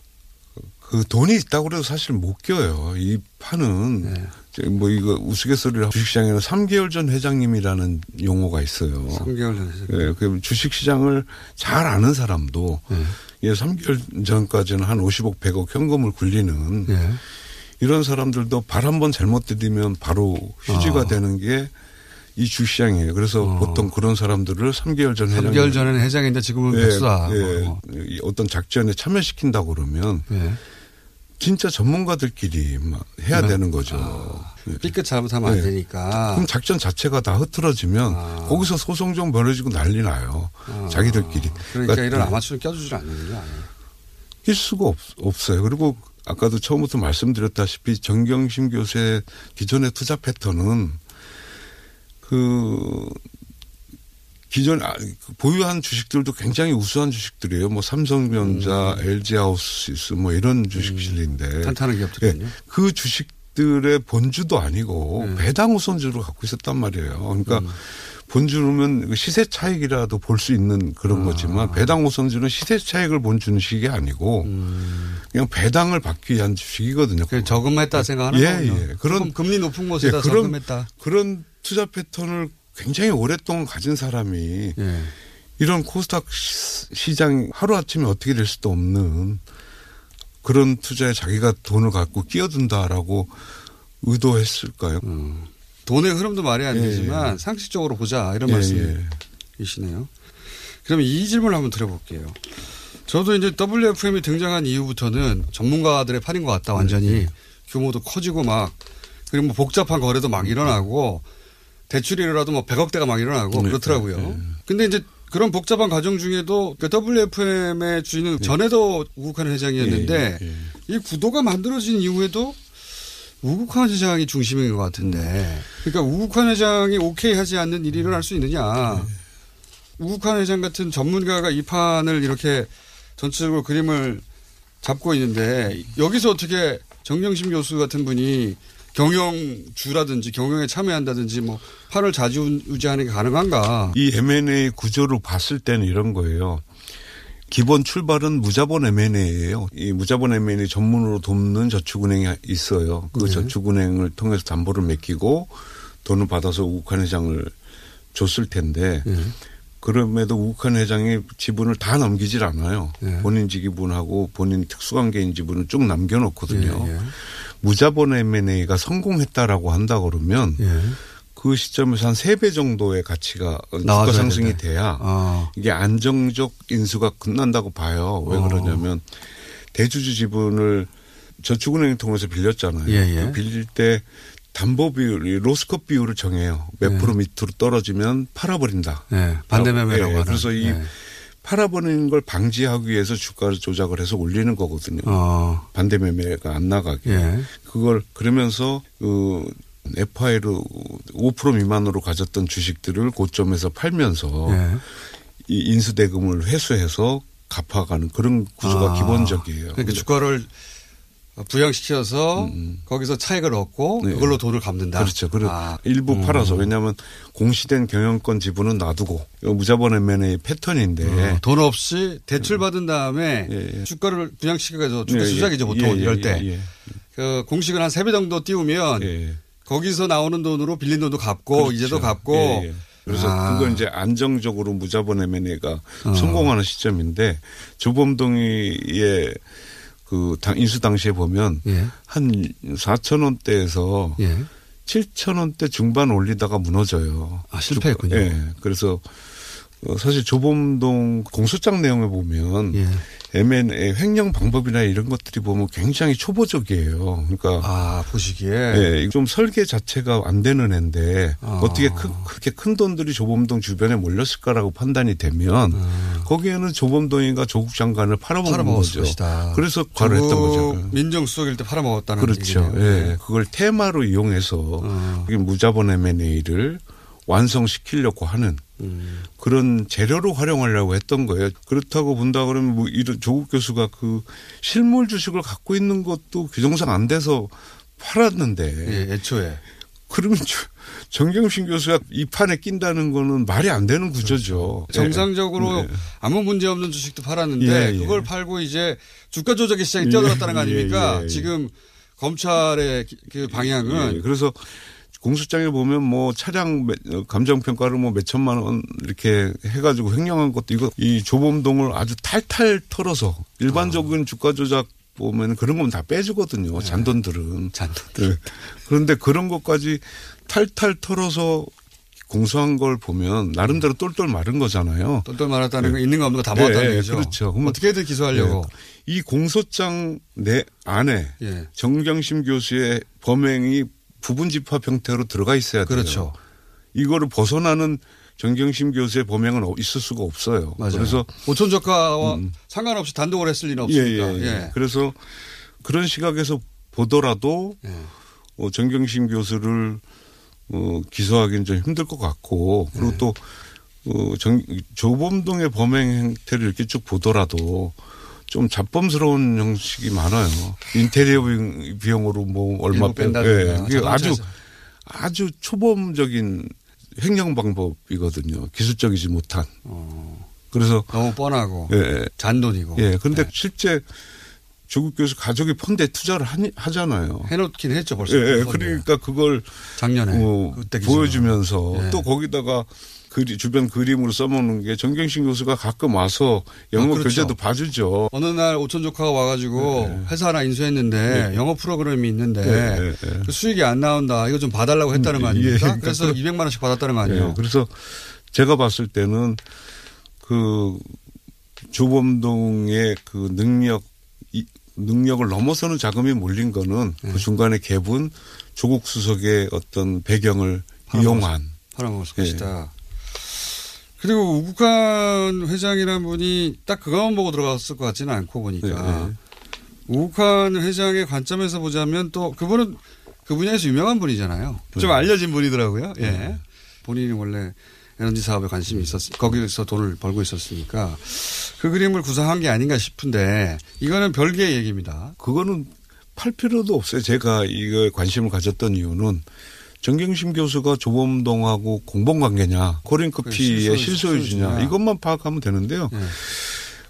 그 돈이 있다고 그래도 사실 못 껴요. 이 판은 뭐 이거 우스갯소리로 주식시장에는 3개월 전 회장님이라는 용어가 있어요. 3개월 전 회장님. 예, 그 주식시장을 잘 아는 사람도 네. 예, 3개월 전까지는 한 50억, 100억 현금을 굴리는 예. 이런 사람들도 발 한 번 잘못 들이면 바로 휴지가 아. 되는 게 이 주식시장이에요. 그래서 보통 그런 사람들을 3개월 전 회장 3개월 전에는 회장인데 지금은 예, 백수다. 예. 뭐. 이 어떤 작전에 참여시킨다고 그러면 예. 진짜 전문가들끼리 막 해야 네. 되는 거죠. 삐끗 잘못하면 안 네. 되니까. 그럼 작전 자체가 다 흐트러지면 거기서 소송 좀 벌어지고 난리 나요. 자기들끼리. 그러니까 이런 네. 아마추어를 껴주질 않는군요. 낄 수가 없, 없어요. 그리고 아까도 처음부터 말씀드렸다시피 정경심 교수의 기존의 투자 패턴은 그 기존 아, 그 보유한 주식들도 굉장히 우수한 주식들이에요. 뭐 삼성전자, LG하우스시스 뭐 이런 주식실인데 음. 탄탄한 기업들이군요. 예, 그 주식들의 본주도 아니고 네. 배당 우선주로 갖고 있었단 말이에요. 그러니까 음. 본주는 시세 차익이라도 볼 수 있는 아. 그런 거지만 배당 우선주는 시세 차익을 본 주식이 아니고 그냥 배당을 받기 위한 주식이거든요. 음. 저금했다 생각하는 예, 거군요. 예. 그런 금리 높은 곳에다 그런, 저금했다. 그런 투자 패턴을 굉장히 오랫동안 가진 사람이 예. 이런 코스닥 시- 시장 하루아침에 어떻게 될 수도 없는 그런 투자에 자기가 돈을 갖고 끼어든다라고 의도했을까요? 돈의 흐름도 말이 안 예, 되지만 상식적으로 보자 이런 예, 말씀이시네요. 그러면 이 질문을 한번 드려볼게요. 저도 이제 WFM이 등장한 이후부터는 전문가들의 판인 것 같다 완전히 규모도 커지고 막 그리고 뭐 복잡한 거래도 막 일어나고 대출이라도 뭐 100억대가 막 일어나고 네, 그렇더라고요. 근데 이제 그런 복잡한 과정 중에도 그 WFM의 주인은 전에도 우국한 회장이었는데 예, 예, 이 구도가 만들어진 이후에도 우국환 회장이 중심인 것 같은데. 그러니까 우국환 회장이 오케이 하지 않는 일이 일어날 수 있느냐. 우국환 회장 같은 전문가가 이 판을 이렇게 전체적으로 그림을 잡고 있는데 여기서 어떻게 정경심 교수 같은 분이 경영주라든지 경영에 참여한다든지 뭐 판을 자주우지하는 게 가능한가. 이 M&A 구조를 봤을 때는 이런 거예요. 기본 출발은 무자본 M&A예요. 이 무자본 M&A 전문으로 돕는 저축은행이 있어요. 그 네. 저축은행을 통해서 담보를 맡기고 돈을 받아서 우국한 회장을 줬을 텐데 네. 그럼에도 우국한 회장이 지분을 다 넘기질 않아요. 네. 본인 지분하고 본인 특수관계인 지분을 쭉 남겨놓거든요. 예, 예. 무자본 M&A가 성공했다라고 한다 그러면 예. 그 시점에서 한 세 배 정도의 가치가 주가 상승이 된다. 돼야 어. 이게 안정적 인수가 끝난다고 봐요. 왜 어. 그러냐면 대주주 지분을 저축은행 통해서 빌렸잖아요. 예, 예. 그 빌릴 때 담보 비율, 로스컵 비율을 정해요. 몇 예. 프로 밑으로 떨어지면 팔아버린다. 네, 반대 매매라고 예, 하는. 그래서 이 예. 팔아버리는 걸 방지하기 위해서 주가를 조작을 해서 올리는 거거든요. 어. 반대 매매가 안 나가게. 예. 그걸 그러면서 그 FI로 5% 미만으로 가졌던 주식들을 고점에서 팔면서 예. 이 인수 대금을 회수해서 갚아가는 그런 구조가 아. 기본적이에요. 그러니까 주가를 부양시켜서 거기서 차익을 얻고 네. 그걸로 돈을 갚는다. 그렇죠. 그리고 아. 일부 음. 팔아서 왜냐하면 공시된 경영권 지분은 놔두고 무자본 M&A 패턴인데 어, 돈 없이 대출 받은 다음에 예, 예. 주가를 부양시켜서 주가 예, 예. 수작이죠 보통 예, 예, 이럴 때. 예, 예. 그 공식을 한 세 배 정도 띄우면 거기서 나오는 돈으로 빌린 돈도 갚고 그렇죠. 이제도 갚고. 예, 예. 그래서 아. 그건 이제 안정적으로 무자본 M&A가 어. 성공하는 시점인데 조범동이의 그 당- 인수 당시에 보면 예. 한 4천 원대에서 예. 7천 원대 중반 올리다가 무너져요. 아, 실패했군요. 예. 그래서 어, 사실 조범동 공소장 내용에 보면 예. M&A 횡령 방법이나 이런 것들이 보면 굉장히 초보적이에요. 그러니까 아 보시기에 예, 좀 설계 자체가 안 되는 애인데 아. 어떻게 큰, 그렇게 큰 돈들이 조범동 주변에 몰렸을까라고 판단이 되면 거기에는 조범동이가 조국 장관을 팔아먹은 아. 거죠. 것이다. 그래서 과를 했던 거죠. 민정수석일 때 팔아먹었다는 그렇죠. 예. 그걸 테마로 이용해서 어. 그게 무자본 M&A를 완성시키려고 하는 음. 그런 재료로 활용하려고 했던 거예요. 그렇다고 본다 그러면 뭐 이런 조국 교수가 그 실물 주식을 갖고 있는 것도 규정상 안 돼서 팔았는데 예, 애초에 그러면 저- 정경심 교수가 이 판에 낀다는 거는 말이 안 되는 구조죠. 그렇죠. 정상적으로 예. 아무 문제 없는 주식도 팔았는데 예, 예. 그걸 팔고 이제 주가 조작의 시장이 뛰어들었다는 거 예, 아닙니까? 지금 검찰의 기- 그 방향은 예, 그래서 공소장에 보면 뭐 차량 매- 어, 감정 평가를 뭐 몇 천만 원 이렇게 해가지고 횡령한 것도 이거 이 조범동을 아주 탈탈 털어서 아. 일반적인 주가 조작 보면 그런 건 다 빼주거든요. 잔돈들은. 네. 잔돈들. 네. 그런데 그런 것까지 탈탈 털어서 공소한 걸 보면 나름대로 똘똘 마른 거잖아요. 똘똘 말았다는 네. 거 있는 거 없는 거 다 모았다는 예, 예, 얘기죠. 그렇죠. 그러면 어떻게든 기소하려고. 예. 이 공소장 내 안에 예. 정경심 교수의 범행이 부분 집합 형태로 들어가 있어야 돼요. 그렇죠. 이거를 벗어나는 정경심 교수의 범행은 어- 있을 수가 없어요. 맞아요. 그래서 오촌 저가와 상관없이 단독을 했을 리는 없으니까. 예, 예, 예. 예. 그래서 그런 시각에서 보더라도 예. 어, 정경심 교수를 어, 기소하기는 좀 힘들 것 같고 그리고 네. 또 어, 정, 조범동의 범행 행태를 이렇게 쭉 보더라도 좀 잡범스러운 형식이 많아요. 인테리어 비용- 비용으로 뭐 얼마. 뺀다든가 예, 그게 아주. 아주 초범적인 횡령 방법이거든요. 기술적이지 못한. 그래서 너무 뻔하고 예. 잔돈이고. 예. 그런데 실제 조국 교수 가족이 펀드에 투자를 하잖아요. 해놓긴 했죠 벌써. 예, 예. 펀드에. 그러니까 그걸 작년에 어, 기준으로. 보여주면서 예. 또 거기다가 그리, 주변 그림으로 써먹는 게 정경심 교수가 가끔 와서 영어 아, 그렇죠. 교재도 봐주죠. 어느 날 오촌 조카가 와가지고 회사 하나 인수했는데 네. 영어 프로그램이 있는데 네, 네, 네. 그 수익이 안 나온다. 이거 좀 봐달라고 했다는 거 예, 아닙니까? 그러니까 그래서 그- 200만 원씩 받았다는 거 아니에요? 예, 그래서 제가 봤을 때는 그 조범동의 그 능력, 이, 능력을 넘어서는 자금이 몰린 거는 네. 그 중간에 갭은 조국 수석의 어떤 배경을 이용한 팔아먹었을 예. 것이다. 그리고 우국한 회장이라는 분이 딱 그것만 보고 들어갔을 것 같지는 않고 보니까 네, 우국한 회장의 관점에서 보자면 또 그분은 그 분야에서 유명한 분이잖아요. 좀 네. 알려진 분이더라고요. 예. 본인이 원래 에너지 사업에 관심이 있었, 거기서 돈을 벌고 있었으니까 그 그림을 구상한 게 아닌가 싶은데 이거는 별개의 얘기입니다. 그거는 팔 필요도 없어요. 제가 이거에 관심을 가졌던 이유는 정경심 교수가 조범동하고 공범 관계냐, 코린커피의 그 실소유- 실소유주냐. 이것만 파악하면 되는데요. 예.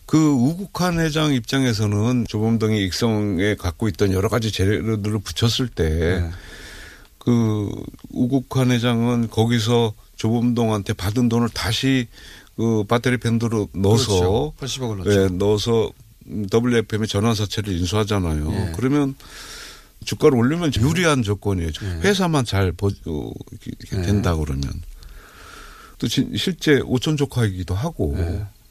그 우국한 회장 입장에서는 조범동이 익성에 갖고 있던 여러 가지 재료들을 붙였을 때 네. 그 우국한 회장은 거기서 조범동한테 받은 돈을 다시 그 배터리 밴드로 넣어서 그렇죠. 80억을 넣죠. 예, 넣어서 WFM의 전환사채를 인수하잖아요. 예. 그러면 주가를 올리면 유리한 조건이에요. 네. 회사만 잘 버, 어, 이렇게 된다 그러면 또 진- 실제 오천 조카이기도 하고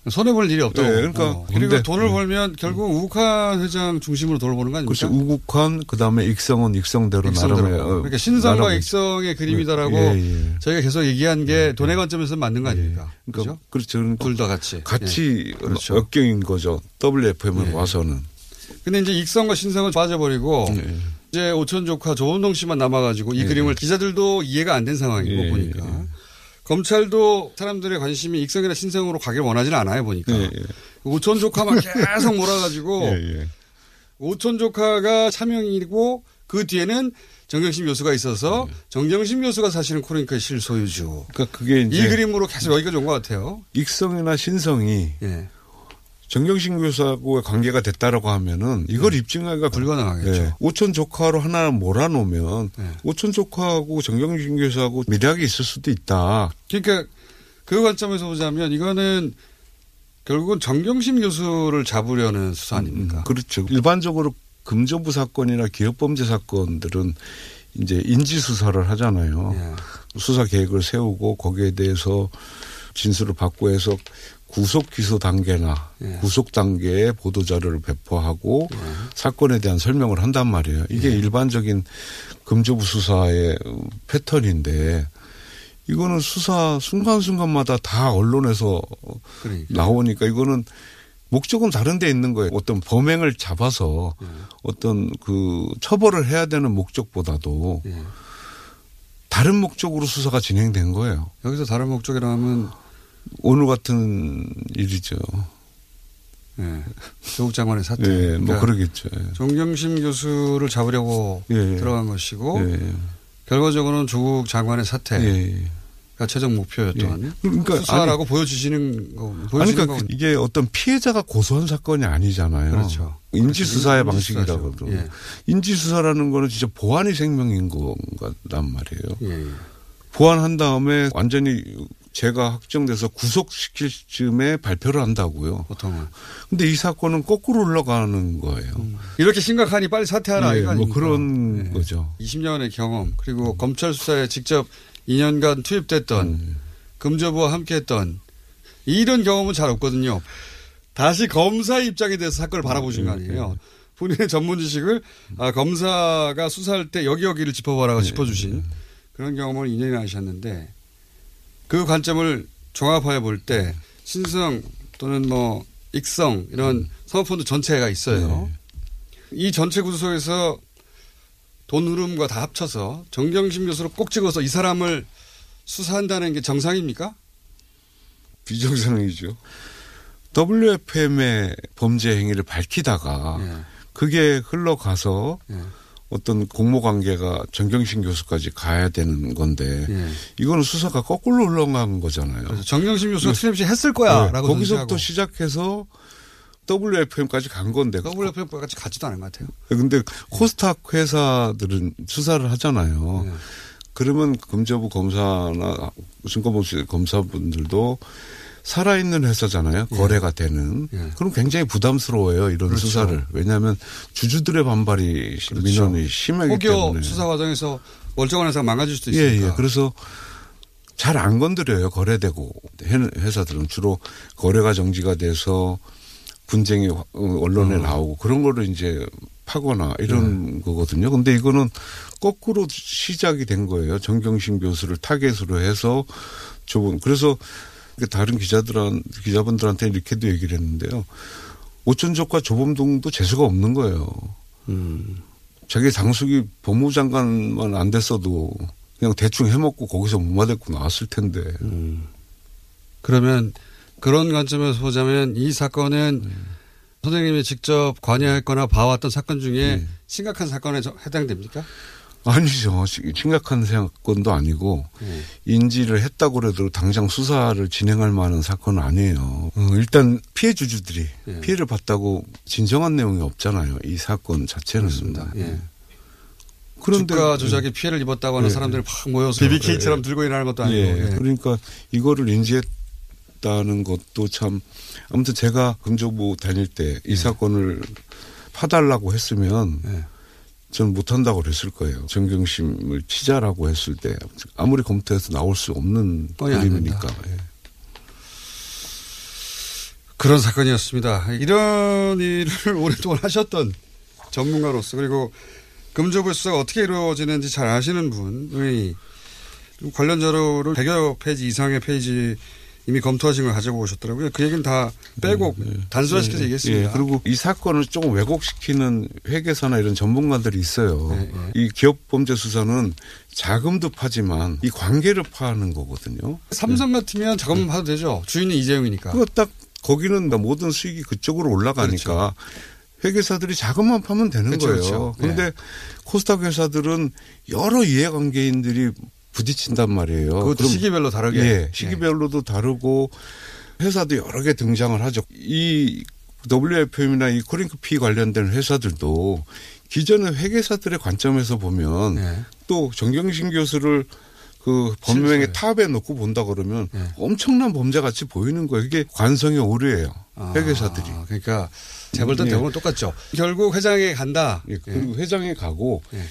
손해 볼 일이 없다고. 네, 그러니까 어. 그리고 근데- 돈을 벌면 결국 우욱한 회장 중심으로 돈을 버는 거 아닙니까? 그렇죠. 우국한 그다음에 익성은 익성대로 익성대로. 나름의 어, 그러니까 신성과 나름- 익성의 그림이다라고 예, 예. 저희가 계속 얘기한 게 돈의 관점에서 맞는 거 아닙니까? 그러니까 그렇죠. 그러니까 둘다 같이. 같이 예. 그렇죠. 역경인 거죠. WFM에 예. 와서는. 근데 이제 익성과 신성은 빠져버리고 이제 오천 조카 조은동 씨만 남아가지고 이 예. 그림을 기자들도 이해가 안 된 상황이고 예, 보니까 검찰도 사람들의 관심이 익성이나 신성으로 가길 원하지는 않아요 보니까 예, 오천 조카만 계속 몰아가지고 예, 오천 조카가 차명이고 그 뒤에는 정경심 교수가 있어서 정경심 교수가 사실은 코링크의 실소유주. 그러니까 그게 이제 이 그림으로 계속 여기까지 온 것 같아요. 익성이나 신성이 예. 정경심 교수하고의 관계가 됐다라고 하면은 이걸 입증하기가 불가능하겠죠. 오천 조카로 하나 몰아놓으면 네. 오천 조카하고 정경심 교수하고 미략이 있을 수도 있다. 그러니까 그 관점에서 보자면 이거는 결국은 정경심 교수를 잡으려는 수사 아닙니까? 그렇죠. 일반적으로 금전부 사건이나 기업범죄 사건들은 이제 인지 수사를 하잖아요. 예. 수사 계획을 세우고 거기에 대해서 진술을 받고 해서 구속 기소 단계나 예. 구속 단계의 보도 자료를 배포하고 사건에 대한 설명을 한단 말이에요. 이게 예. 일반적인 금조부 수사의 패턴인데 이거는 수사 순간순간마다 다 언론에서 그러니까. 나오니까 이거는 목적은 다른 데 있는 거예요. 어떤 범행을 잡아서 예. 어떤 그 처벌을 해야 되는 목적보다도 예. 다른 목적으로 수사가 진행된 거예요. 여기서 다른 목적이라면 오늘 같은 일이죠. 예. 조국 장관의 사태. 예, 뭐 그러니까 그러겠죠. 예. 정경심 교수를 잡으려고 예. 들어간 것이고 예. 결과적으로는 조국 장관의 사태가 예. 최종 목표였던 예. 그러니까 수사라고 아니- 보여주시는 거 아니, 보여주는 그러니까 건 이게 어떤 피해자가 고소한 사건이 아니잖아요. 그렇죠. 인지 수사의 인지 방식이라고도. 예. 인지 수사라는 거는 진짜 보안이 생명인 거란 말이에요. 예. 보완한 다음에 완전히 제가 확정돼서 구속시킬 즈음에 발표를 한다고요. 보통은. 근데 이 사건은 거꾸로 올라가는 거예요. 이렇게 심각하니 빨리 사퇴하라 예, 이거 뭐? 그런 거죠. 20년의 경험 그리고 검찰 수사에 직접 2년간 투입됐던 음. 금조부와 함께했던 이런 경험은 잘 없거든요. 다시 검사 입장에 대해서 사건을 바라보신 음, 거 아니에요. 본인의 전문 지식을 아, 검사가 수사할 때 여기 여기를 네. 짚어봐라고 짚어주신 그런 경험을 2년이나 하셨는데 그 관점을 종합하여 볼 때 신성 또는 뭐 익성 이런 사모펀드 전체가 있어요. 이 전체 구조 속에서 돈 흐름과 다 합쳐서 정경심 교수를 꼭 찍어서 이 사람을 수사한다는 게 정상입니까? 비정상이죠. WFM의 범죄 행위를 밝히다가 예. 그게 흘러가서 어떤 공모 관계가 정경심 교수까지 가야 되는 건데 예. 이거는 수사가 거꾸로 흘러간 거잖아요. 정경심 교수가 네. 틀림없이 했을 거야라고 거기서부터 전제하고. 시작해서 WFM까지 간 건데. WFM까지 가지도 않은 것 같아요. 근데 코스닥 회사들은 수사를 하잖아요. 네. 그러면 금저부 검사나 증권보수 검사분들도 살아있는 회사잖아요. 거래가 되는. 그럼 굉장히 부담스러워요. 이런 예. 그렇죠. 수사를. 왜냐하면 주주들의 반발이 민원이 심하기 혹여 때문에. 수사 과정에서 멀쩡한 회사가 망가질 수도 예, 있으니까. 예. 그래서 잘 안 건드려요. 거래되고 해- 회사들은 주로 거래가 정지가 돼서 분쟁이 화- 어, 언론에 음. 나오고 그런 거를 이제 파거나 이런 네. 거거든요. 근데 이거는 거꾸로 시작이 된 거예요. 정경심 교수를 타겟으로 해서 좁은 그래서 다른 기자들한 기자분들한테 이렇게도 얘기를 했는데요. 오천족과 조범동도 재수가 없는 거예요. 음. 자기 당숙이 법무장관만 안 됐어도 그냥 대충 해먹고 거기서 무마됐고 나왔을 텐데. 그러면 그런 관점에서 보자면 이 사건은 네. 선생님이 직접 관여했거나 봐왔던 사건 중에 네. 심각한 사건에 저- 해당됩니까? 아니죠. 시- 심각한 사건도 아니고 네. 인지를 했다고 그래도 당장 수사를 진행할 만한 사건은 아니에요. 어, 일단 피해 주주들이 네. 피해를 봤다고 진정한 내용이 없잖아요. 이 사건 자체는. 그렇습니다. 예. 그런데 주가 조작에 피해를 입었다고 하는 네. 사람들이 팍 모여서 네. BBK처럼 들고 일어나는 것도 아니고. 예. 예. 그러니까 이거를 인지했다는 것도 참 아무튼 제가 금조부 다닐 때이 네. 사건을 파달라고 했으면 저는 못한다고 그랬을 거예요. 정경심을 치자라고 했을 때 아무리 검토해서 나올 수 없는 그림이니까. 예. 그런 사건이었습니다. 이런 일을 오랫동안 하셨던 전문가로서 그리고 금조부 수사가 어떻게 이루어지는지 잘 아시는 분의 관련 자료를 100여 페이지 이상의 페이지 이미 검토하신 걸 가지고 오셨더라고요. 그 얘기는 다 빼고 단순화시켜서 예, 얘기했습니다. 예, 그리고 이 사건을 조금 왜곡시키는 회계사나 이런 전문가들이 있어요. 네, 이 기업 범죄 수사는 자금도 파지만 이 관계를 파는 거거든요. 삼성 같으면 자금만 파도 되죠. 주인이 이재용이니까. 그거 딱 거기는 모든 수익이 그쪽으로 올라가니까 회계사들이 자금만 파면 되는 그렇죠, 거예요. 그렇죠. 그런데 코스닥 회사들은 여러 이해관계인들이 부딪힌단 말이에요. 그것도 그럼- 시기별로 다르게. 예, 네. 시기별로도 다르고 회사도 여러 개 등장을 하죠. 이 WFM이나 이 코링크 피 관련된 회사들도 기존의 회계사들의 관점에서 보면 네. 또 정경심 교수를 그 범행의 탑에 놓고 본다 그러면 네. 엄청난 범죄 같이 보이는 거예요. 이게 관성의 오류예요. 회계사들이. 아, 그러니까 재벌도 예. 대부분 똑같죠. 결국 회장에 간다. 예, 그리고 회장에 가고 예.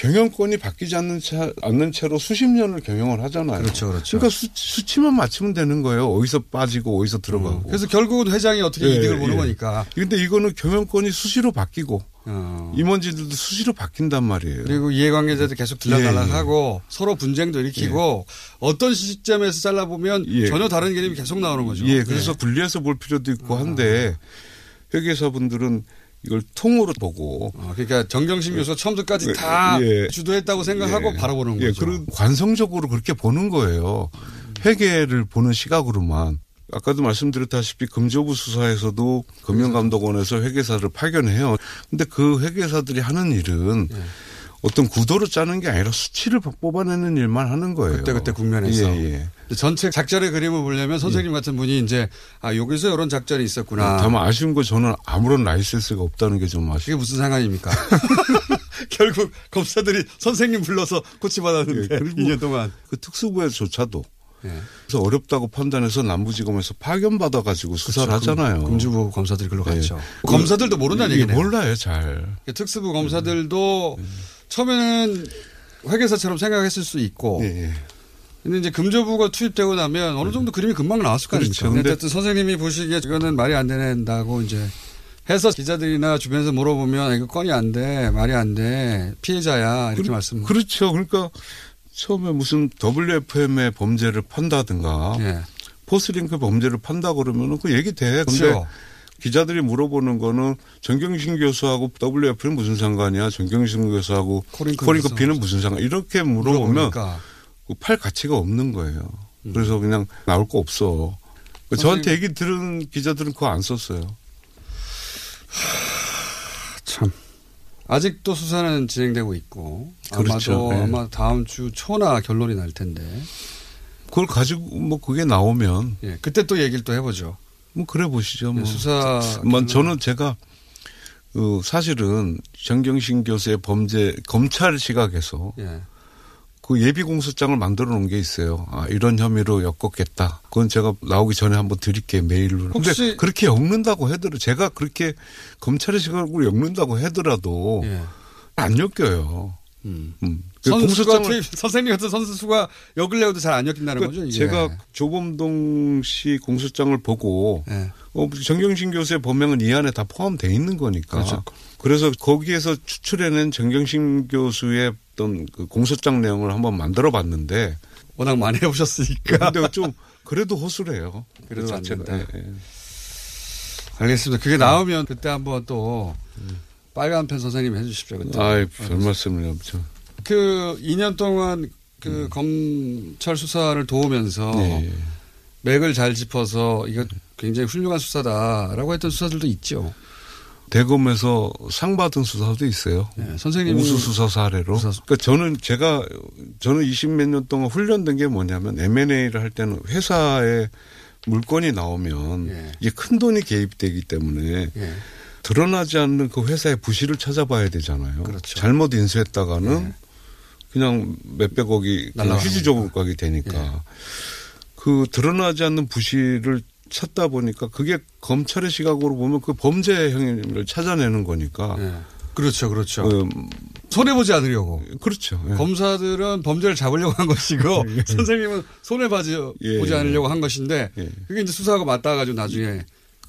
경영권이 바뀌지 않는, 채, 않는 채로 수십 년을 경영을 하잖아요. 그렇죠, 그렇죠. 러니까 수, 수치만 맞추면 되는 거예요. 어디서 빠지고 어디서 들어가고. 그래서 결국은 회장이 어떻게 예, 이득을 보는 예. 거니까. 근데 이거는 경영권이 수시로 바뀌고 어. 임원진들도 수시로 바뀐단 말이에요. 그리고 이해관계자들 계속 들락날락하고 서로 분쟁도 일으키고 어떤 시점에서 잘라보면 예. 전혀 다른 개념이 계속 나오는 거죠. 예, 그래서 네. 분리해서 볼 필요도 있고 한데 회계사분들은 이걸 통으로 보고. 어, 그러니까 정경심 교수가 처음부터까지 다 예. 주도했다고 생각하고 예. 바라보는 예, 거죠. 그리고 관성적으로 그렇게 보는 거예요. 회계를 보는 시각으로만. 아까도 말씀드렸다시피 금조부 수사에서도 금융감독원에서 회계사를 파견해요. 근데 그 회계사들이 하는 일은 예. 어떤 구도로 짜는 게 아니라 수치를 뽑아내는 일만 하는 거예요. 그때 그때 국면에서. 예, 예. 전체 작전의 그림을 보려면 선생님 같은 분이 이제 아 여기서 이런 작전이 있었구나. 다만 아쉬운 건 저는 아무런 라이센스가 없다는 게 좀 아쉬워요. 그게 무슨 상관입니까? 결국 검사들이 선생님 불러서 코치받았는데 2년 동안. 그 특수부에조차도 예. 그래서 어렵다고 판단해서 남부지검에서 파견받아 가지고 수사를 그렇죠. 하잖아요. 금- 금주부 검사들이 글로 예. 갔죠. 검사들도 모른다는 이게 얘기네요. 몰라요, 잘. 그러니까 특수부 검사들도 처음에는 회계사처럼 생각했을 수 있고 예, 근데 이제 금조부가 투입되고 나면 어느 정도 그림이 금방 나왔을 거 아닙니까? 그렇죠. 근데 어쨌든 선생님이 보시기에 이거는 말이 안 된다고 이제 해서 기자들이나 주변에서 물어보면 아, 이거 건이 안 돼, 말이 안 돼, 피해자야 이렇게 말씀. 그렇죠. 그러니까 처음에 무슨 WFM의 범죄를 판다든가 예. 포스링크 범죄를 판다 그러면은 그 얘기 돼. 근데 그렇죠. 기자들이 물어보는 거는 정경심 교수하고 WF는 무슨 상관이야? 정경심 교수하고 코링크 코링크피는 무슨 상관? 이렇게 물어보면 물어보니까. 그팔 가치가 없는 거예요. 그래서 그냥 나올 거 없어. 선생님- 저한테 얘기 들은 기자들은 그거 안 썼어요. 참. 아직도 수사는 진행되고 있고 그렇죠. 아마도 네. 아마 다음 주 초나 결론이 날 텐데. 그걸 가지고 뭐 그게 나오면 예, 그때 또 얘기를 또 해보죠. 뭐 그래 보시죠. 뭐 예, 수사 뭐 저는 제가 그 사실은 정경심 교수의 범죄 검찰 시각에서 예. 그 예비 공소장을 만들어 놓은 게 있어요. 아, 이런 혐의로 엮었겠다. 그건 제가 나오기 전에 한번 드릴게요 메일로. 근데 그렇게 엮는다고 하더라도 제가 그렇게 검찰의 시각으로 엮는다고 하더라도 예. 안 엮여요. 음. 음. 그 선수가 공소장을- 선생님 같은 선수가 역을내어도 잘 안 엮인다는 그러니까 거죠. 이게. 제가 조범동 씨 공소장을 보고 예. 어, 정경심 교수의 범행은 이 안에 다 포함되어 있는 거니까. 그렇죠. 그래서 거기에서 추출해낸 정경심 교수의 어떤 그 공소장 내용을 한번 만들어 봤는데. 워낙 많이 해보셨으니까. 근데 좀 그래도 허술해요. 그래도 안 자체가. 예, 예. 알겠습니다. 그게 나오면 그때 한번 또 빨간 펜 선생님 해주십시오. 그때. 아이, 별 말씀을요. 저. 그 2년 동안 그 검찰 수사를 도우면서 네. 맥을 잘 짚어서 이거 굉장히 훌륭한 수사다라고 했던 수사들도 있죠. 대검에서 상 받은 수사도 있어요. 네, 선생님이 우수 수사 사례로. 그러니까 저는 제가 저는 20몇 년 동안 훈련된 게 뭐냐면 M&A를 할 때는 회사에 물건이 나오면 예. 이게 큰 돈이 개입되기 때문에 예. 드러나지 않는 그 회사의 부실을 찾아봐야 되잖아요. 그렇죠. 잘못 인수했다가는 예. 그냥 몇백억이. 휴지 조각이 되니까 예. 그 드러나지 않는 부실을 찾다 보니까 그게 검찰의 시각으로 보면 그 범죄 행위를 찾아내는 거니까. 예. 그렇죠, 그렇죠. 그 손해 보지 않으려고. 그렇죠. 예. 검사들은 범죄를 잡으려고 한 것이고 선생님은 손해 보지 예, 보지 예. 않으려고 한 것인데 그게 이제 수사하고 맞닿아가지고 나중에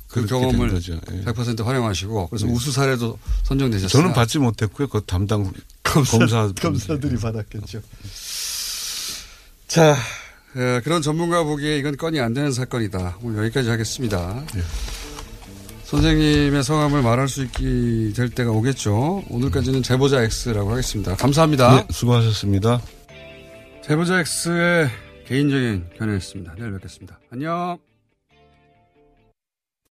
그 경험을 거죠. 예. 100% 활용하시고 그래서 네. 우수 사례도 선정되셨어요. 저는 받지 못했고요. 그 담당 검사, 검사 검사들이 받았겠죠. 자, 에, 그런 전문가 보기에 이건 건이 안 되는 사건이다. 오늘 여기까지 하겠습니다. 선생님의 성함을 말할 수 있게 될 때가 오겠죠. 오늘까지는 제보자 X라고 하겠습니다. 감사합니다. 네, 수고하셨습니다. 제보자 X의 개인적인 견해였습니다. 내일 뵙겠습니다. 안녕.